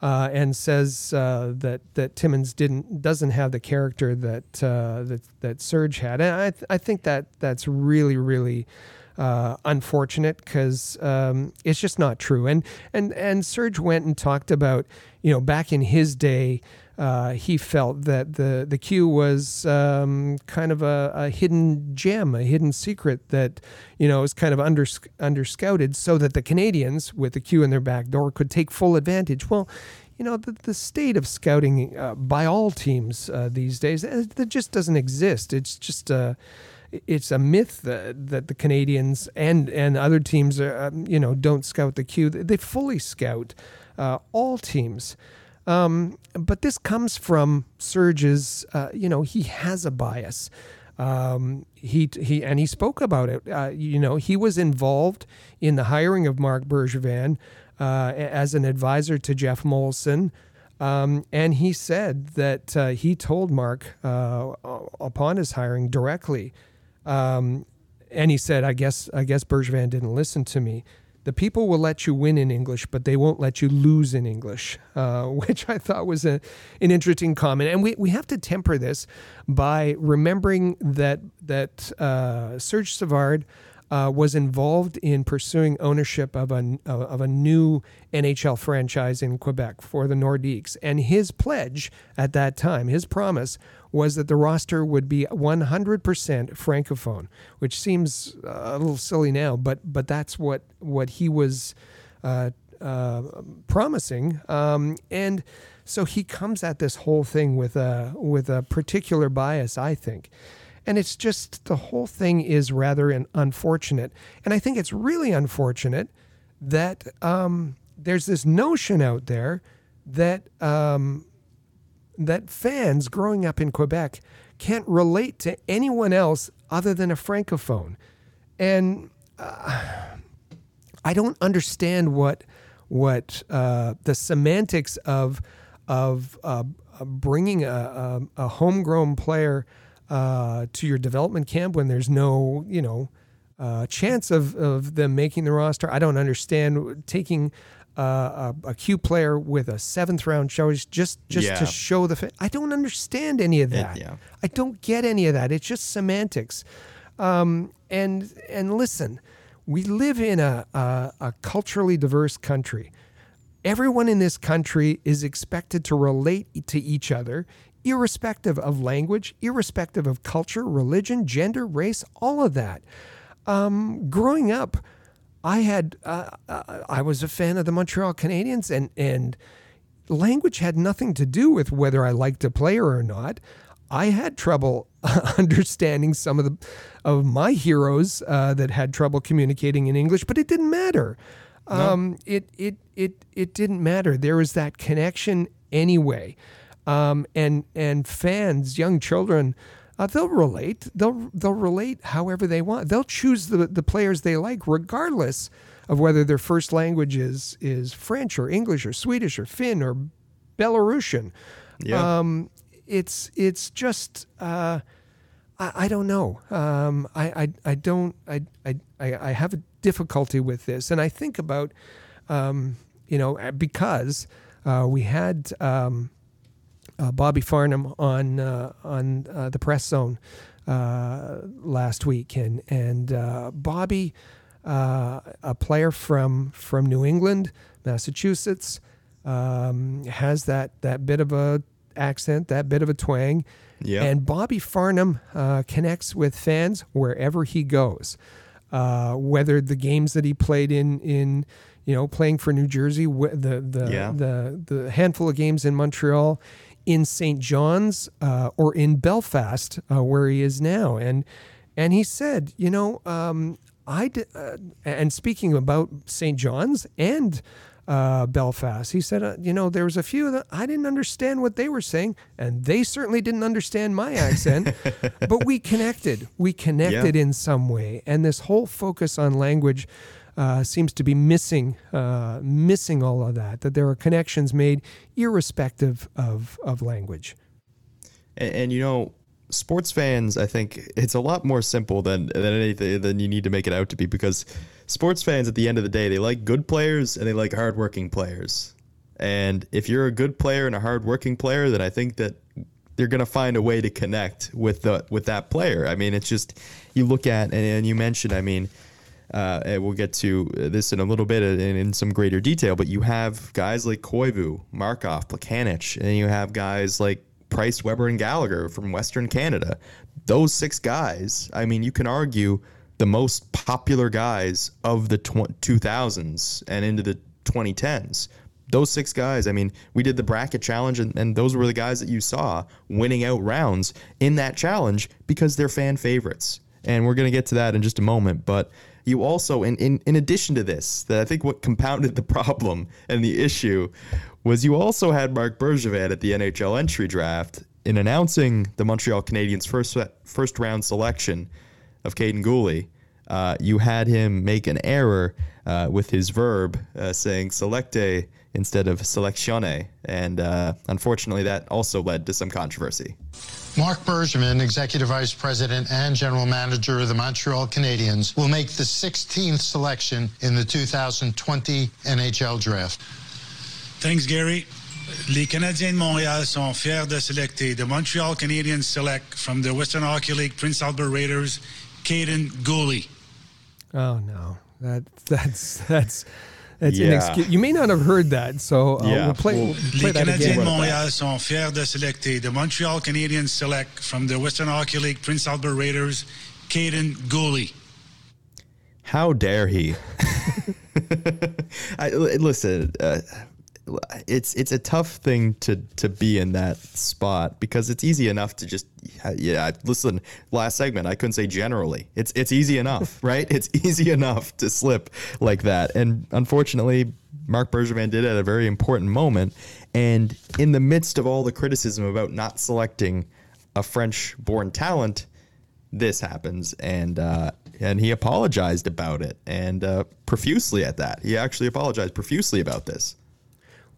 Uh, and says uh, that that Timmins didn't doesn't have the character that uh, that that Serge had, and I th- I think that that's really really uh, unfortunate because um, it's just not true. And and and Serge went and talked about you know back in his day uh, he felt that the the Q was um, kind of a, a, hidden gem, a hidden secret that you know was kind of under under scouted, so that the Canadiens with the Q in their back door, could take full advantage. Well, you know the, the state of scouting uh, by all teams uh, these days uh, that just doesn't exist. It's just a it's a myth that, that the Canadiens and and other teams are, um, you know don't scout the Q. They fully scout uh, all teams. Um, but this comes from Serge's, uh, you know, he has a bias. Um, he he and he spoke about it. Uh, you know, he was involved in the hiring of Marc Bergevin uh, as an advisor to Jeff Molson. Um, and he said that uh, he told Mark uh, upon his hiring directly, um, and he said, "I guess I guess Bergevin didn't listen to me." The people will let you win in English, but they won't let you lose in English, uh, [LAUGHS] which I thought was a, an interesting comment. And we, we have to temper this by remembering that that uh, Serge Savard uh, was involved in pursuing ownership of a, of a new NHL franchise in Quebec for the Nordiques. And his pledge at that time, his promise, was that the roster would be 100% francophone, which seems a little silly now, but but that's what what he was uh, uh, promising. Um, and so he comes at this whole thing with a with a particular bias, I think. And it's just the whole thing is rather unfortunate. And I think it's really unfortunate that um, there's this notion out there that um, that fans growing up in Quebec can't relate to anyone else other than a francophone. And uh, I don't understand what what uh, the semantics of of uh, bringing a, a, a homegrown player uh, to your development camp when there's no, you know, uh, chance of, of them making the roster. I don't understand taking uh, a, a Q player with a seventh round choice just just Yeah. to show the. Fa- I don't understand any of that. yeah. I don't get any of that. It's just semantics. Um, and and listen, we live in a, a, a culturally diverse country. Everyone in this country is expected to relate to each other, irrespective of language, irrespective of culture, religion, gender, race, all of that. Um, growing up, I had uh, uh, I was a fan of the Montreal Canadiens, and and language had nothing to do with whether I liked a player or not. I had trouble [LAUGHS] understanding some of the of my heroes uh, that had trouble communicating in English, but it didn't matter. Um, it it it it didn't matter. There was that connection anyway, um, and and fans, young children, uh, they'll relate. They'll they'll relate however they want. They'll choose the the players they like, regardless of whether their first language is is French or English or Swedish or Finn or Belarusian. Yeah. Um, it's it's just uh, I, I don't know. Um, I, I I don't I, I I have a difficulty with this, and I think about um, you know because uh, we had um, uh, Bobby Farnham on uh, on uh, the press zone uh, last week, and and uh, Bobby, uh, a player from from New England, Massachusetts, um, has that that bit of a accent, that bit of a twang, Yeah. and Bobby Farnham uh, connects with fans wherever he goes. Uh, whether the games that he played in in you know playing for New Jersey, the the Yeah. the the handful of games in Montreal, in St. John's, uh, or in Belfast, uh, where he is now, and and he said, you know, um, I d- uh, and speaking about St. John's and uh, Belfast, he said, uh, you know, there was a few that I didn't understand what they were saying, and they certainly didn't understand my accent, but we connected. We [LAUGHS] connected in some way, and this whole focus on language. Uh, seems to be missing, uh, missing all of that. That there are connections made, irrespective of of language. And, and you know, sports fans, I think it's a lot more simple than than anything than you need to make it out to be because sports fans at the end of the day, they like good players and they like hardworking players. And if you're a good player and a hardworking player, then I think that they're gonna find a way to connect with the with that player. I mean, it's just you look at and, and you mentioned. I mean, uh, and we'll get to this in a little bit in, in some greater detail. But you have guys like Koivu, Markov, Plekanec, and you have guys like Price, Weber, and Gallagher from Western Canada. Those six guys. I mean, you can argue the most popular guys of the tw- 2000s and into the 2010s those six guys, I mean, we did the bracket challenge, and, and those were the guys that you saw winning out rounds in that challenge because they're fan favorites. And we're going to get to that in just a moment. But you also, in, in, in addition to this, that I think what compounded the problem and the issue was you also had Marc Bergevin at the NHL entry draft in announcing the Montreal Canadiens' first first round selection of Kaiden Guhle, uh, you had him make an error uh, with his verb, uh, saying selecte instead of selectione, and uh, unfortunately, that also led to some controversy. Marc Bergevin, Executive Vice President and General Manager of the Montreal Canadiens, will make the 16th selection in the 2020 NHL Draft. Thanks, Gary. Les Canadiens de Montréal sont fiers de selecter the Montreal Canadiens select from the Western Hockey League Prince Albert Raiders, Kaiden Guhle. Oh no, that that's that's that's yeah. inexcusable. You may not have heard that, so uh, yeah. we'll play, we'll play Les Canadiens de Montréal sont fiers de selecter the Montreal Canadiens select from the Western Hockey League Prince Albert Raiders, Kaiden Guhle. How dare he? [LAUGHS] I, listen, uh, it's it's a tough thing to to be in that spot because it's easy enough to just yeah listen last segment I couldn't say generally. It's it's easy enough [LAUGHS] right? It's easy enough to slip like that. And unfortunately Marc Bergevin did at a very important moment. And in the midst of all the criticism about not selecting a French born talent this happens. And uh, and he apologized about it and uh, profusely at that. He actually apologized profusely about this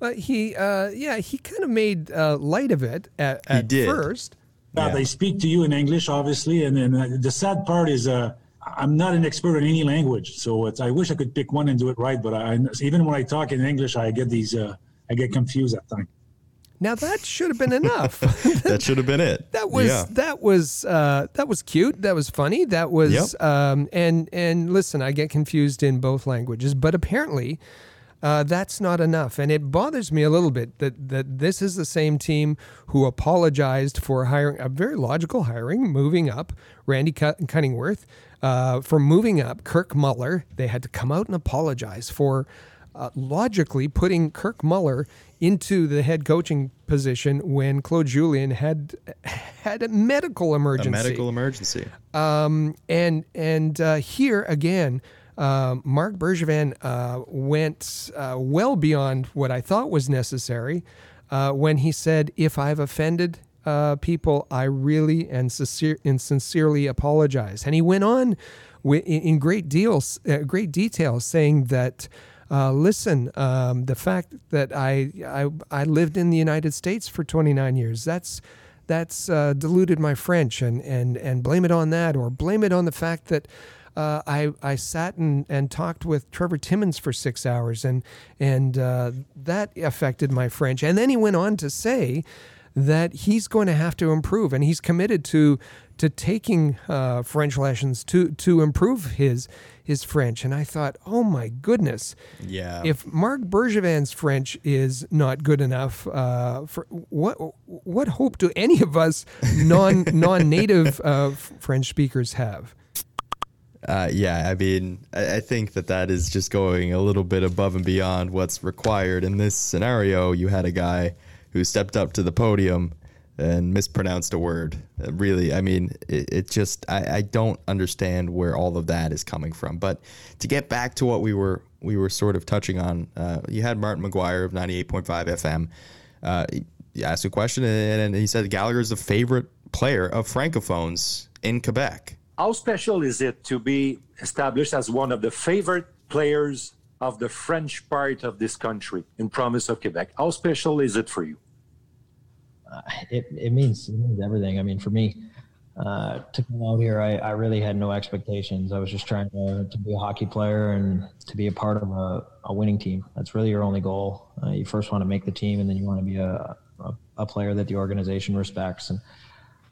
well, he, uh, yeah, he kind of made uh, light of it at, at first. Yeah, yeah, they speak to you in English, obviously, and then uh, the sad part is, uh, I'm not an expert in any language, so it's, I wish I could pick one and do it right. But I, even when I talk in English, I get these, uh, I get confused at times. Now that should have been enough. [LAUGHS] that should have been it. That was yeah. that was uh, that was cute. That was funny. That was yep. um, and and listen, I get confused in both languages, but apparently uh, that's not enough. And it bothers me a little bit that, that this is the same team who apologized for hiring a very logical hiring, moving up Randy Cunneyworth, uh, for moving up Kirk Muller. They had to come out and apologize for uh, logically putting Kirk Muller into the head coaching position when Claude Julien had had a medical emergency. A medical emergency. Um, and and uh, here again, uh, Marc Bergevin uh, went uh, well beyond what I thought was necessary uh, when he said, "If I've offended uh, people, I really and, sincere, and sincerely apologize." And he went on in great deals, uh, great detail, saying that. listen, um, the fact that I, I I lived in the United States for 29 years, that's that's diluted my French, and and and blame it on that, or blame it on the fact that uh, I, I sat and, and talked with Trevor Timmins for six hours, and, and uh, that affected my French. And then he went on to say that he's going to have to improve, and he's committed to to taking uh, French lessons to to improve his his French. And I thought, oh my goodness, yeah. If Marc Bergevin's French is not good enough, uh, for what what hope do any of us non non native [LAUGHS] uh, French speakers have? Uh, yeah, I mean, I, I, think that that is just going a little bit above and beyond what's required. In this scenario, you had a guy who stepped up to the podium and mispronounced a word. Uh, really, I mean, it, it just, I, I, don't understand where all of that is coming from. But to get back to what we were, we were sort of touching on, uh, you had Martin McGuire of 98.5 FM. Uh, he asked a question and, and he said Gallagher is the favorite player of francophones in Quebec. How special is it to be established as one of the favorite players of the French part of this country in province of Quebec? How special is it for you? Uh, it, it, means, it means everything. I mean, for me, uh, to come out here, I, I, really had no expectations. I was just trying to, to, be a hockey player and to be a part of a, a winning team. That's really your only goal. Uh, you first want to make the team, and then you want to be a, a, a player that the organization respects. And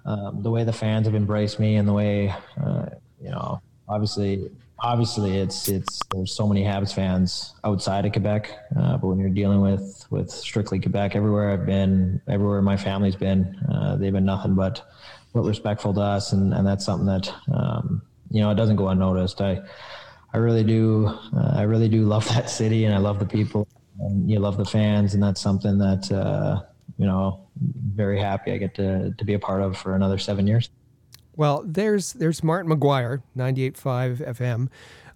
um, the way the fans have embraced me and the way uh, you know obviously obviously it's it's there's so many Habs fans outside of Quebec, uh, but when you're dealing with with strictly Quebec, everywhere I've been, everywhere my family's been, uh, they've been nothing but but respectful to us, and and that's something that um, you know it doesn't go unnoticed. I I really do uh, I really do love [LAUGHS] that city, and I love the people, and you love the fans, and that's something that uh, you know very happy I get to to be a part of for another seven years. Well, there's there's Martin McGuire, 98.5 FM,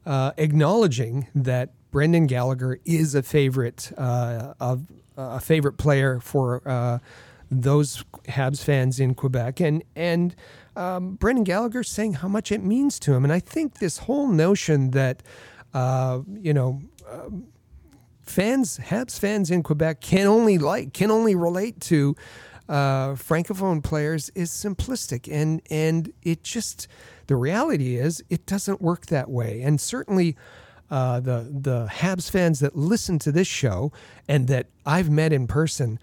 uh, acknowledging that Brendan Gallagher is a favorite uh, of a favorite player for uh, those Habs fans in Quebec, and and um, Brendan Gallagher saying how much it means to him. And I think this whole notion that uh, you know. Um, fans, Habs fans in Quebec can only like, can only relate to uh, francophone players is simplistic, and and it just the reality is it doesn't work that way, and certainly. Uh, the the Habs fans that listen to this show and that I've met in person,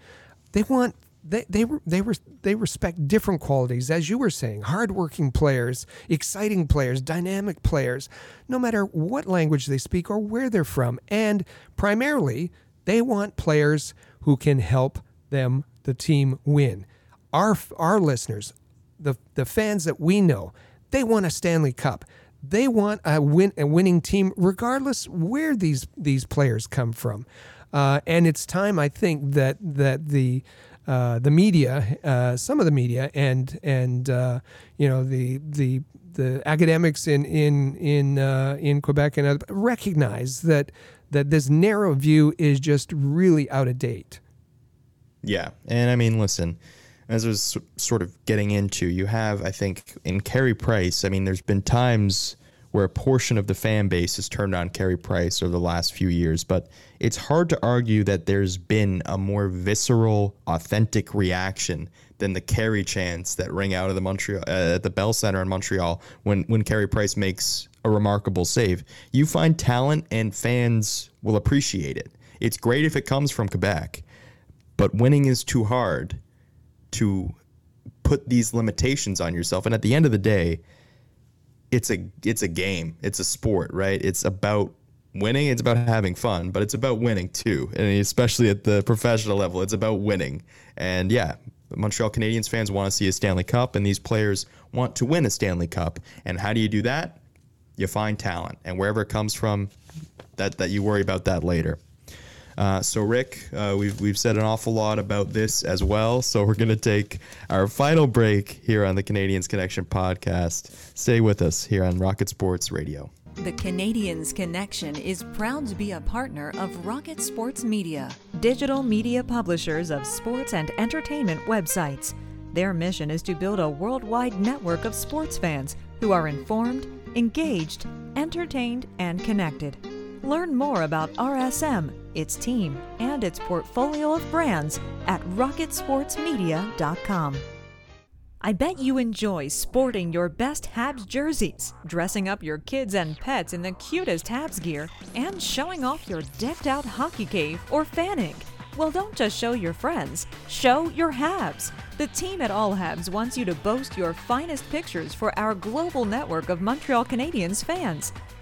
they want they they were they were they respect different qualities, as you were saying, hardworking players, exciting players, dynamic players, no matter what language they speak or where they're from, and primarily they want players who can help them the team win. Our our listeners, the the fans that we know, they want a Stanley Cup. They want a win a winning team, regardless where these these players come from. Uh, and it's time, I think, that that the uh, the media, uh, some of the media, and and uh, you know the the the academics in in in uh, in Quebec and other, recognize that that this narrow view is just really out of date. Yeah, and I mean, listen, as I was sort of getting into, you have, I think, in Carey Price, I mean, there's been times where a portion of the fan base has turned on Carey Price over the last few years, but it's hard to argue that there's been a more visceral, authentic reaction than the Carey chants that ring out of the Montreal uh, at the Bell Center in Montreal when when Carey Price makes a remarkable save. You find talent and fans will appreciate it. It's great if it comes from Quebec, but winning is too hard to put these limitations on yourself. And at the end of the day, it's a it's a game. It's a sport, right? It's about winning. It's about having fun, but it's about winning too. And especially at the professional level, it's about winning. And yeah, Montreal Canadiens fans want to see a Stanley Cup, and these players want to win a Stanley Cup. And how do you do that? You find talent, and wherever it comes from, that that you worry about that later. Uh, so, Rick, uh, we've, we've said an awful lot about this as well. So, we're going to take our final break here on the Canadiens Connection podcast. Stay with us here on Rocket Sports Radio. The Canadiens Connection is proud to be a partner of Rocket Sports Media, digital media publishers of sports and entertainment websites. Their mission is to build a worldwide network of sports fans who are informed, engaged, entertained, and connected. Learn more about RSM, its team, and its portfolio of brands at rocketsportsmedia.com. I bet you enjoy sporting your best Habs jerseys, dressing up your kids and pets in the cutest Habs gear, and showing off your decked out hockey cave or fanning. Well, don't just show your friends, show your Habs. The team at All Habs wants you to boast your finest pictures for our global network of Montreal Canadiens fans.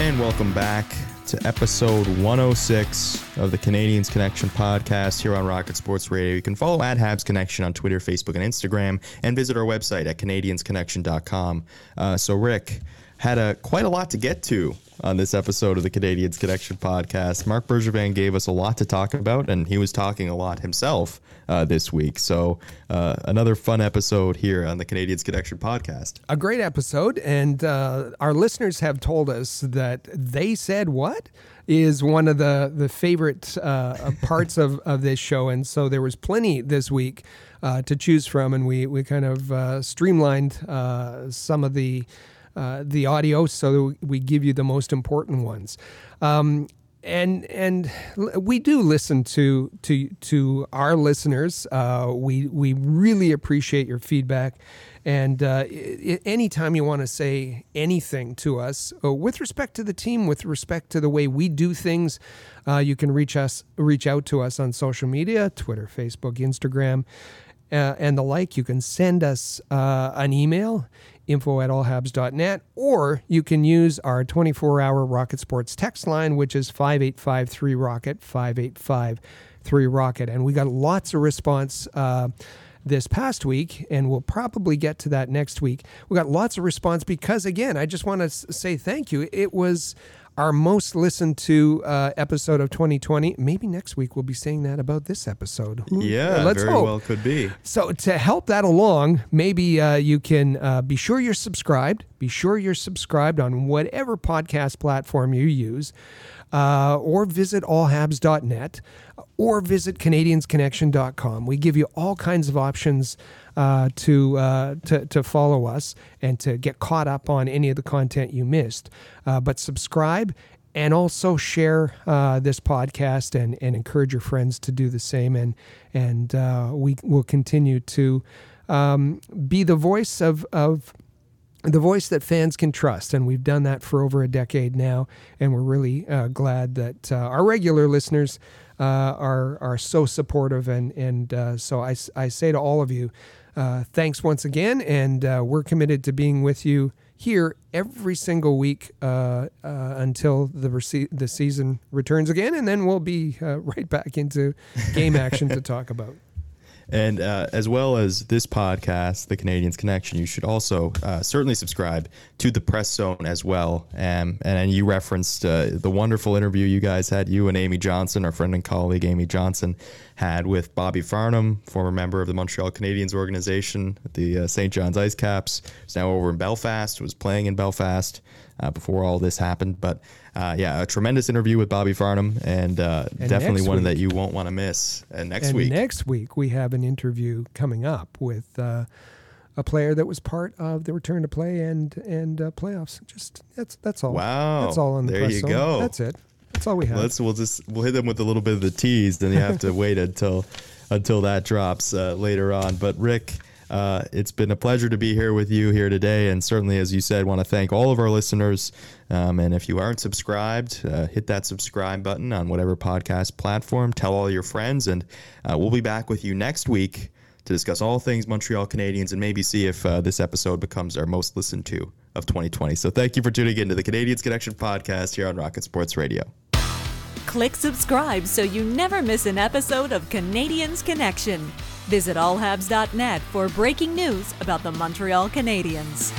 And welcome back to episode 106 of the Canadiens Connection podcast here on Rocket Sports Radio. You can follow at Habs Connection on Twitter, Facebook, and Instagram, and visit our website at CanadiensConnection.com. Uh, so, Rick, had a quite a lot to get to on this episode of the Canadiens Connection podcast. Marc Bergevin gave us a lot to talk about, and he was talking a lot himself uh, this week. So, uh, another fun episode here on the Canadiens Connection podcast. A great episode, and uh, our listeners have told us that they said what is one of the the favorite uh, parts of, [LAUGHS] of this show, and so there was plenty this week uh, to choose from, and we we kind of uh, streamlined some of the. Uh, the audio so we give you the most important ones. Um, and and we do listen to to to our listeners. Uh, we we really appreciate your feedback, and uh, anytime you want to say anything to us uh, with respect to the team, with respect to the way we do things, uh, you can reach us reach out to us on social media: Twitter, Facebook, Instagram. Uh, and the like, you can send us uh, an email info at allhabs.net, or you can use our 24 hour Rocket Sports text line, which is 5853 Rocket, 5853 Rocket. And we got lots of response. Uh, this past week, and we'll probably get to that next week. We got lots of response because, again, I just want to say thank you. It was our most listened to uh, episode of 2020. Maybe next week we'll be saying that about this episode. Yeah, Let's very hope. well could be. So to help that along, maybe uh, you can uh, be sure you're subscribed. Be sure you're subscribed on whatever podcast platform you use, uh, or visit allhabs.net, or visit canadiensconnection.com. We give you all kinds of options uh, to, uh, to to follow us and to get caught up on any of the content you missed. Uh, but subscribe and also share uh, this podcast and, and encourage your friends to do the same. And and uh, we will continue to um, be the voice of of the voice that fans can trust. And we've done that for over a decade now. And we're really uh, glad that uh, our regular listeners uh, are, are so supportive. And, and uh, so I, I say to all of you, uh, thanks once again, and uh, we're committed to being with you here every single week until the rece- the season returns again, and then we'll be [LAUGHS] right back into game action to talk about. And uh, as well as this podcast, The Canadiens Connection, you should also uh, certainly subscribe to the Press Zone as well. Um, and you referenced uh, the wonderful interview you guys had, you and Amy Johnson, our friend and colleague Amy Johnson, had with Bobby Farnham, former member of the Montreal Canadiens organization, the uh, St. John's Ice Caps, who's now over in Belfast, was playing in Belfast uh, before all this happened. But uh, yeah, a tremendous interview with Bobby Farnham, and, uh, and definitely one week, that you won't want to miss. And next and week, next week we have an interview coming up with uh, a player that was part of the return to play and and uh, playoffs. Just that's that's all. Wow, that's all on the there press you zone. go. That's it. That's all we have. Let's we'll just we'll hit them with a little bit of the tease. Then you have to [LAUGHS] wait until until that drops uh, later on. But Rick. Uh, it's been a pleasure to be here with you here today, and certainly, as you said, want to thank all of our listeners. Um, and if you aren't subscribed, uh, hit that subscribe button on whatever podcast platform. Tell all your friends, and uh, we'll be back with you next week to discuss all things Montreal Canadiens and maybe see if uh, this episode becomes our most listened to of 2020. So, thank you for tuning in to the Canadiens Connection podcast here on Rocket Sports Radio. Click subscribe so you never miss an episode of Canadiens Connection. Visit allhabs.net for breaking news about the Montreal Canadiens.